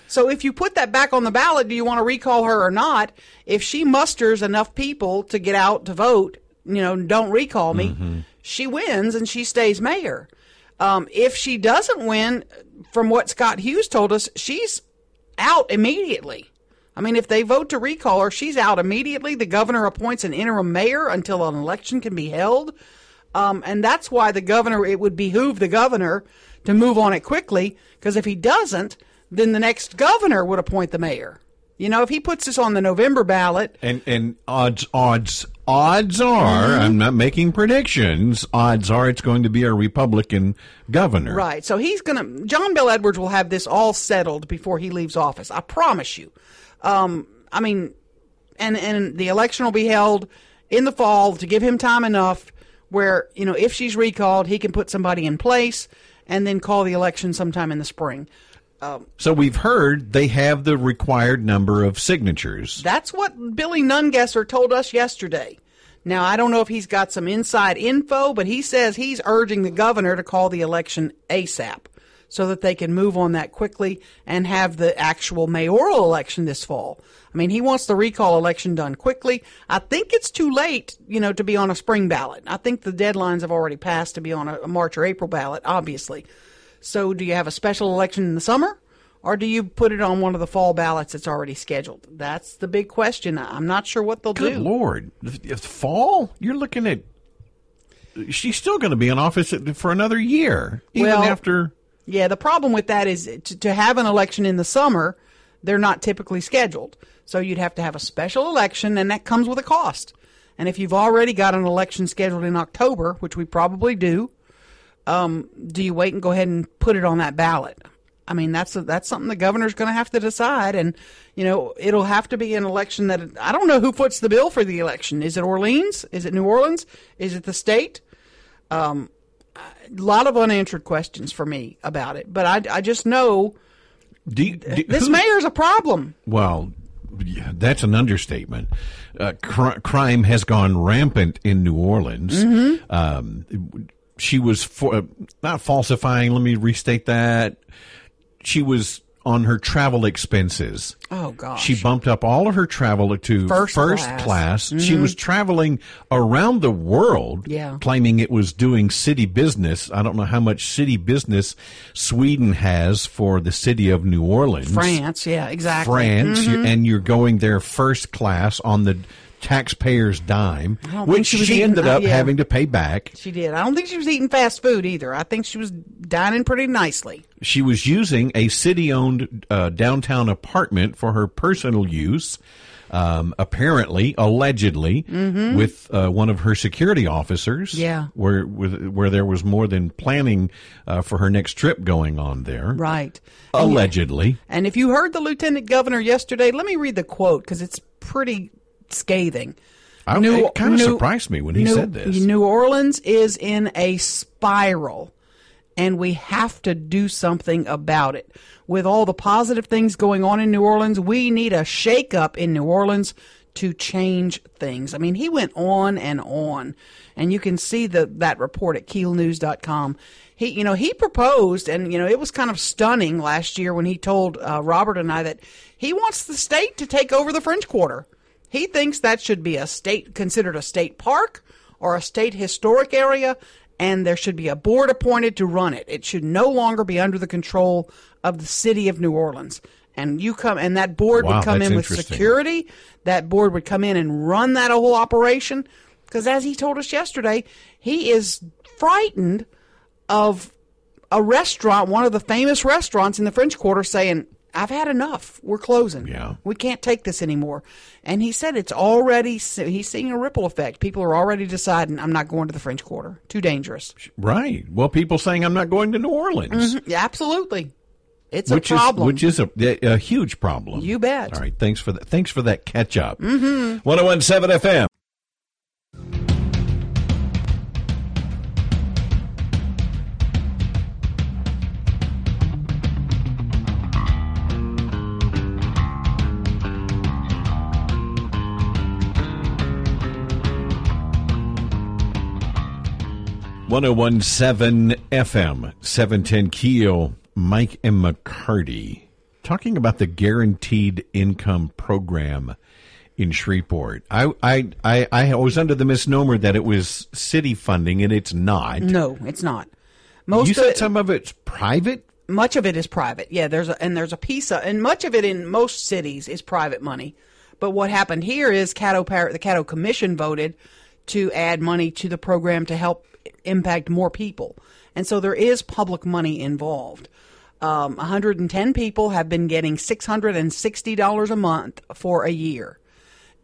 Speaker 4: So if you put that back on the ballot, do you want to recall her or not? If she musters enough people to get out to vote, you know, don't recall me, she wins and she stays mayor. Um, if she doesn't win, from what Scott Hughes told us, she's out immediately. I mean, if they vote to recall her, she's out immediately. The governor appoints an interim mayor until an election can be held. Um, and that's why the governor, it would behoove the governor to move on it quickly, because if he doesn't, then the next governor would appoint the mayor. You know, if he puts this on the November ballot,
Speaker 2: And and odds odds odds are
Speaker 4: Mm-hmm.
Speaker 2: I'm not making predictions. Odds are it's going to be a Republican governor.
Speaker 4: Right. So he's going to, John Bell Edwards will have this all settled before he leaves office. I promise you. Um, I mean, and, and the election will be held in the fall to give him time enough where, you know, if she's recalled, he can put somebody in place and then call the election sometime in the spring.
Speaker 2: Um, so we've heard they have the required number of signatures.
Speaker 4: That's what Billy Nungesser told us yesterday. Now, I don't know if he's got some inside info, but he says he's urging the governor to call the election ASAP so that they can move on that quickly and have the actual mayoral election this fall. I mean, he wants the recall election done quickly. I think it's too late, you know, to be on a spring ballot. I think the deadlines have already passed to be on a, a March or April ballot, obviously. So, do you have a special election in the summer? Or do you put it on one of the fall ballots that's already scheduled? That's the big question. I'm not sure what they'll do.
Speaker 2: Good
Speaker 4: do.
Speaker 2: Lord, if fall. You're looking at. She's still going to be in office for another year, even
Speaker 4: Well-
Speaker 2: after.
Speaker 4: Yeah, the problem with that is to, to have an election in the summer, they're not typically scheduled. So you'd have to have a special election, and that comes with a cost. And if you've already got an election scheduled in October, which we probably do, um, do you wait and go ahead and put it on that ballot? I mean, that's that's something the governor's going to have to decide, and you know, it'll have to be an election that I don't know who puts the bill for the election. Is it Orleans? Is it New Orleans? Is it the state? Um, a lot of unanswered questions for me about it, but I, I just know
Speaker 2: Do you- do-
Speaker 4: this
Speaker 2: who-
Speaker 4: mayor's a problem.
Speaker 2: Well, yeah, that's an understatement. Uh, cr- crime has gone rampant in New Orleans.
Speaker 4: Mm-hmm.
Speaker 2: Um, she was for, not falsifying. Let me restate that. She was on her travel expenses.
Speaker 4: Oh gosh.
Speaker 2: She bumped up all of her travel to
Speaker 4: First
Speaker 2: first,
Speaker 4: class.
Speaker 2: class.
Speaker 4: Mm-hmm.
Speaker 2: She was traveling around the world,
Speaker 4: Yeah.
Speaker 2: claiming it was doing city business. I don't know how much city business Sweden has for the city of New Orleans.
Speaker 4: France, yeah, exactly.
Speaker 2: France,
Speaker 4: Mhm.
Speaker 2: you- and you're going there first class on the taxpayer's dime, which
Speaker 4: she
Speaker 2: she
Speaker 4: eating-
Speaker 2: ended
Speaker 4: uh,
Speaker 2: up
Speaker 4: yeah.
Speaker 2: having to pay back.
Speaker 4: She did. I don't think she was eating fast food either. I think she was dining pretty nicely.
Speaker 2: She was using a city owned uh, downtown apartment for her personal use. Um, apparently, allegedly, with uh, one of her security officers.
Speaker 4: Mm-hmm. Yeah.
Speaker 2: where where there was more than planning uh, for her next trip going on there.
Speaker 4: Right.
Speaker 2: Allegedly,
Speaker 4: And if you heard the lieutenant governor yesterday, let me read the quote because it's pretty scathing.
Speaker 2: I, it kind of surprised me when he
Speaker 4: New-
Speaker 2: said this.
Speaker 4: New Orleans is in a spiral, and we have to do something about it. With all the positive things going on in New Orleans, we need a shakeup in New Orleans to change things. I mean, he went on and on, and you can see the that report at keelnews.com. He, you know, he proposed, and you know, it was kind of stunning last year when he told uh, Robert and I that he wants the state to take over the French Quarter. He thinks that should be a state considered a state park or a state historic area, and there should be a board appointed to run it. It should no longer be under the control of the city of New Orleans. And you come, and that board
Speaker 2: Wow,
Speaker 4: would come in with security. That board would come in and run that whole operation. Because as he told us yesterday, he is frightened of a restaurant, one of the famous restaurants in the French Quarter, saying, I've had enough. We're closing.
Speaker 2: Yeah.
Speaker 4: We can't take this anymore. And he said it's already, he's seeing a ripple effect. People are already deciding, I'm not going to the French Quarter. Too dangerous.
Speaker 2: right. Well, people saying I'm not going to New Orleans.
Speaker 4: Mhm. Yeah, absolutely. It's
Speaker 2: which
Speaker 4: a problem.
Speaker 2: is which is a, a huge problem.
Speaker 4: You bet.
Speaker 2: All right, thanks for that. Thanks for that catch up. Mm-hmm. 1017 FM. One zero one seven FM seven ten Keel. Mike and McCarty talking about the guaranteed income program in Shreveport. I I I, I was under the misnomer that it was city funding, and it's not.
Speaker 4: no, it's not. Most
Speaker 2: you
Speaker 4: of
Speaker 2: said
Speaker 4: it,
Speaker 2: some of it's private.
Speaker 4: much of it is private. Yeah, there's a, and there's a piece of, and much of it in most cities is private money. But what happened here is Caddo the Caddo Commission voted to add money to the program to help impact more people, and so there is public money involved. Um, 110 people have been getting $660 a month for a year,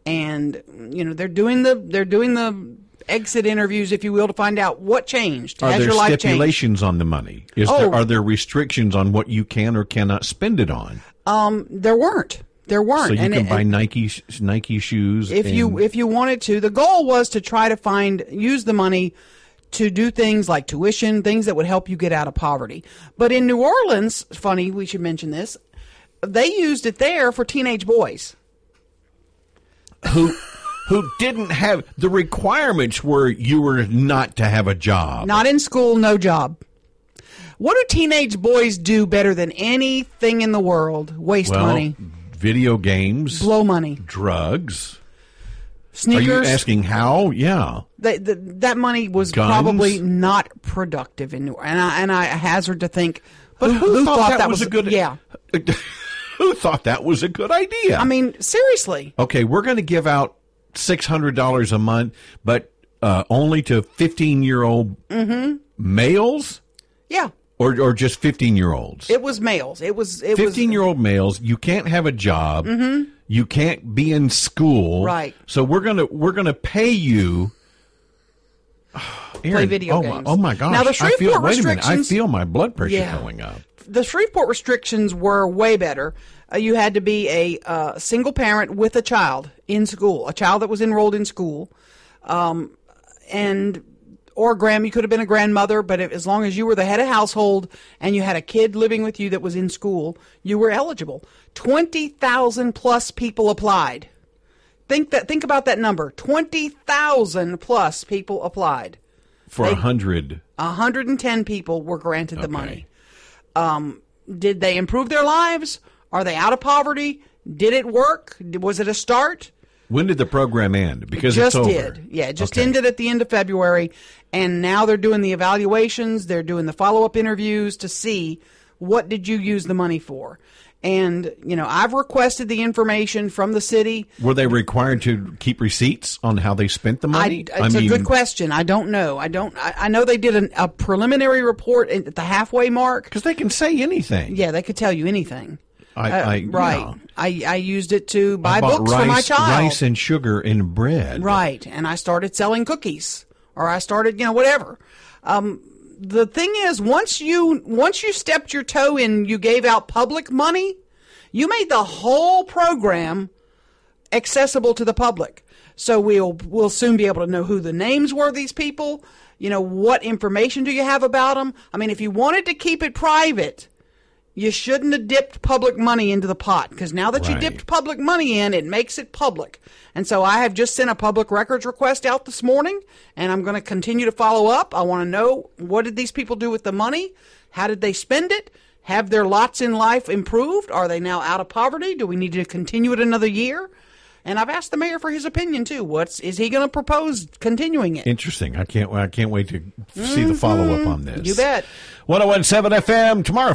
Speaker 4: and you know they're doing the they're doing the exit interviews, if you will, to find out what changed.
Speaker 2: Are
Speaker 4: Has
Speaker 2: there
Speaker 4: your life changed?
Speaker 2: stipulations on the money? Is
Speaker 4: Oh.
Speaker 2: there are there restrictions on what you can or cannot spend it on?
Speaker 4: Um, There weren't. There weren't.
Speaker 2: So you
Speaker 4: And
Speaker 2: can
Speaker 4: it-
Speaker 2: buy Nike Nike shoes
Speaker 4: if you if you wanted to the goal was to try to find use the money to do things like tuition things that would help you get out of poverty. But in new orleans funny we should mention this they used it there for teenage boys.
Speaker 2: Who who didn't have the requirements were you were not to have a job.
Speaker 4: not in school no job. What do teenage boys do better than anything in the world? Waste
Speaker 2: well,
Speaker 4: money.
Speaker 2: video games,
Speaker 4: blow money.
Speaker 2: Drugs. Are you asking how? Yeah.
Speaker 4: They- the, that money was
Speaker 2: Guns?
Speaker 4: probably not productive in New and I, and I hazard to think
Speaker 2: But who, thought, that, was, a good
Speaker 4: yeah [LAUGHS]
Speaker 2: who thought that was a good idea?
Speaker 4: I mean seriously
Speaker 2: okay, we're going to give out six hundred dollars a month, but uh, only to fifteen year old
Speaker 4: Mm-hmm.
Speaker 2: males,
Speaker 4: yeah
Speaker 2: or or just fifteen year olds.
Speaker 4: It was males. It was it
Speaker 2: Fifteen
Speaker 4: was
Speaker 2: year old males. You can't have a job. You can't be in school.
Speaker 4: Mm-hmm. Right.
Speaker 2: So we're gonna we're gonna pay you. [SIGHS] Aaron,
Speaker 4: video
Speaker 2: oh
Speaker 4: games.
Speaker 2: My, oh my gosh!
Speaker 4: Now, the
Speaker 2: I feel.
Speaker 4: Shreveport
Speaker 2: Wait a minute! I feel my blood pressure
Speaker 4: Yeah.
Speaker 2: going up.
Speaker 4: the Shreveport restrictions were way better. Uh, you had to be a uh, single parent with a child in school, a child that was enrolled in school, um, and or grand. You could have been a grandmother, but if, as long as you were the head of household and you had a kid living with you that was in school, you were eligible. Twenty thousand plus people applied. Think that. Think about that number. Twenty thousand plus people applied.
Speaker 2: For a hundred.
Speaker 4: 110 people were granted the money. Um, did they improve their lives? Are they out of poverty? Did it work? Was it a start?
Speaker 2: When did the program end? Because
Speaker 4: just
Speaker 2: it's over.
Speaker 4: did. Yeah, it just
Speaker 2: Okay.
Speaker 4: ended at the end of February, and now they're doing the evaluations. They're doing the follow up interviews to see what did you use the money for. And you know, I've requested the information from the city.
Speaker 2: Were they required to keep receipts on how they spent the money?
Speaker 4: I, it's a good question. I don't know. I don't. I, I know they did an, a preliminary report at the halfway mark.
Speaker 2: Because they can say anything.
Speaker 4: Yeah, they could tell you anything.
Speaker 2: I,
Speaker 4: Uh,
Speaker 2: I
Speaker 4: right.
Speaker 2: yeah.
Speaker 4: I, I used it to buy books
Speaker 2: rice,
Speaker 4: for my child.
Speaker 2: rice and sugar and bread.
Speaker 4: Right. And I started selling cookies or I started, you know, whatever. Um, the thing is, once you, once you stepped your toe in, you gave out public money, you made the whole program accessible to the public. So we'll, we'll soon be able to know who the names were of these people. You know, what information do you have about them? I mean, if you wanted to keep it private, you shouldn't have dipped public money into the pot because now that you dipped public money in, it makes it public. And so I have just sent a public records request out this morning, and I'm going to continue to follow up. I want to know what did these people do with the money? How did they spend it? Have their lots in life improved? Are they now out of poverty? Do we need to continue it another year? And I've asked the mayor for his opinion too. What's is he going to propose continuing it?
Speaker 2: Interesting. I can't. I can't wait to see the follow up mm-hmm. on this.
Speaker 4: You bet.
Speaker 2: 1017 FM tomorrow.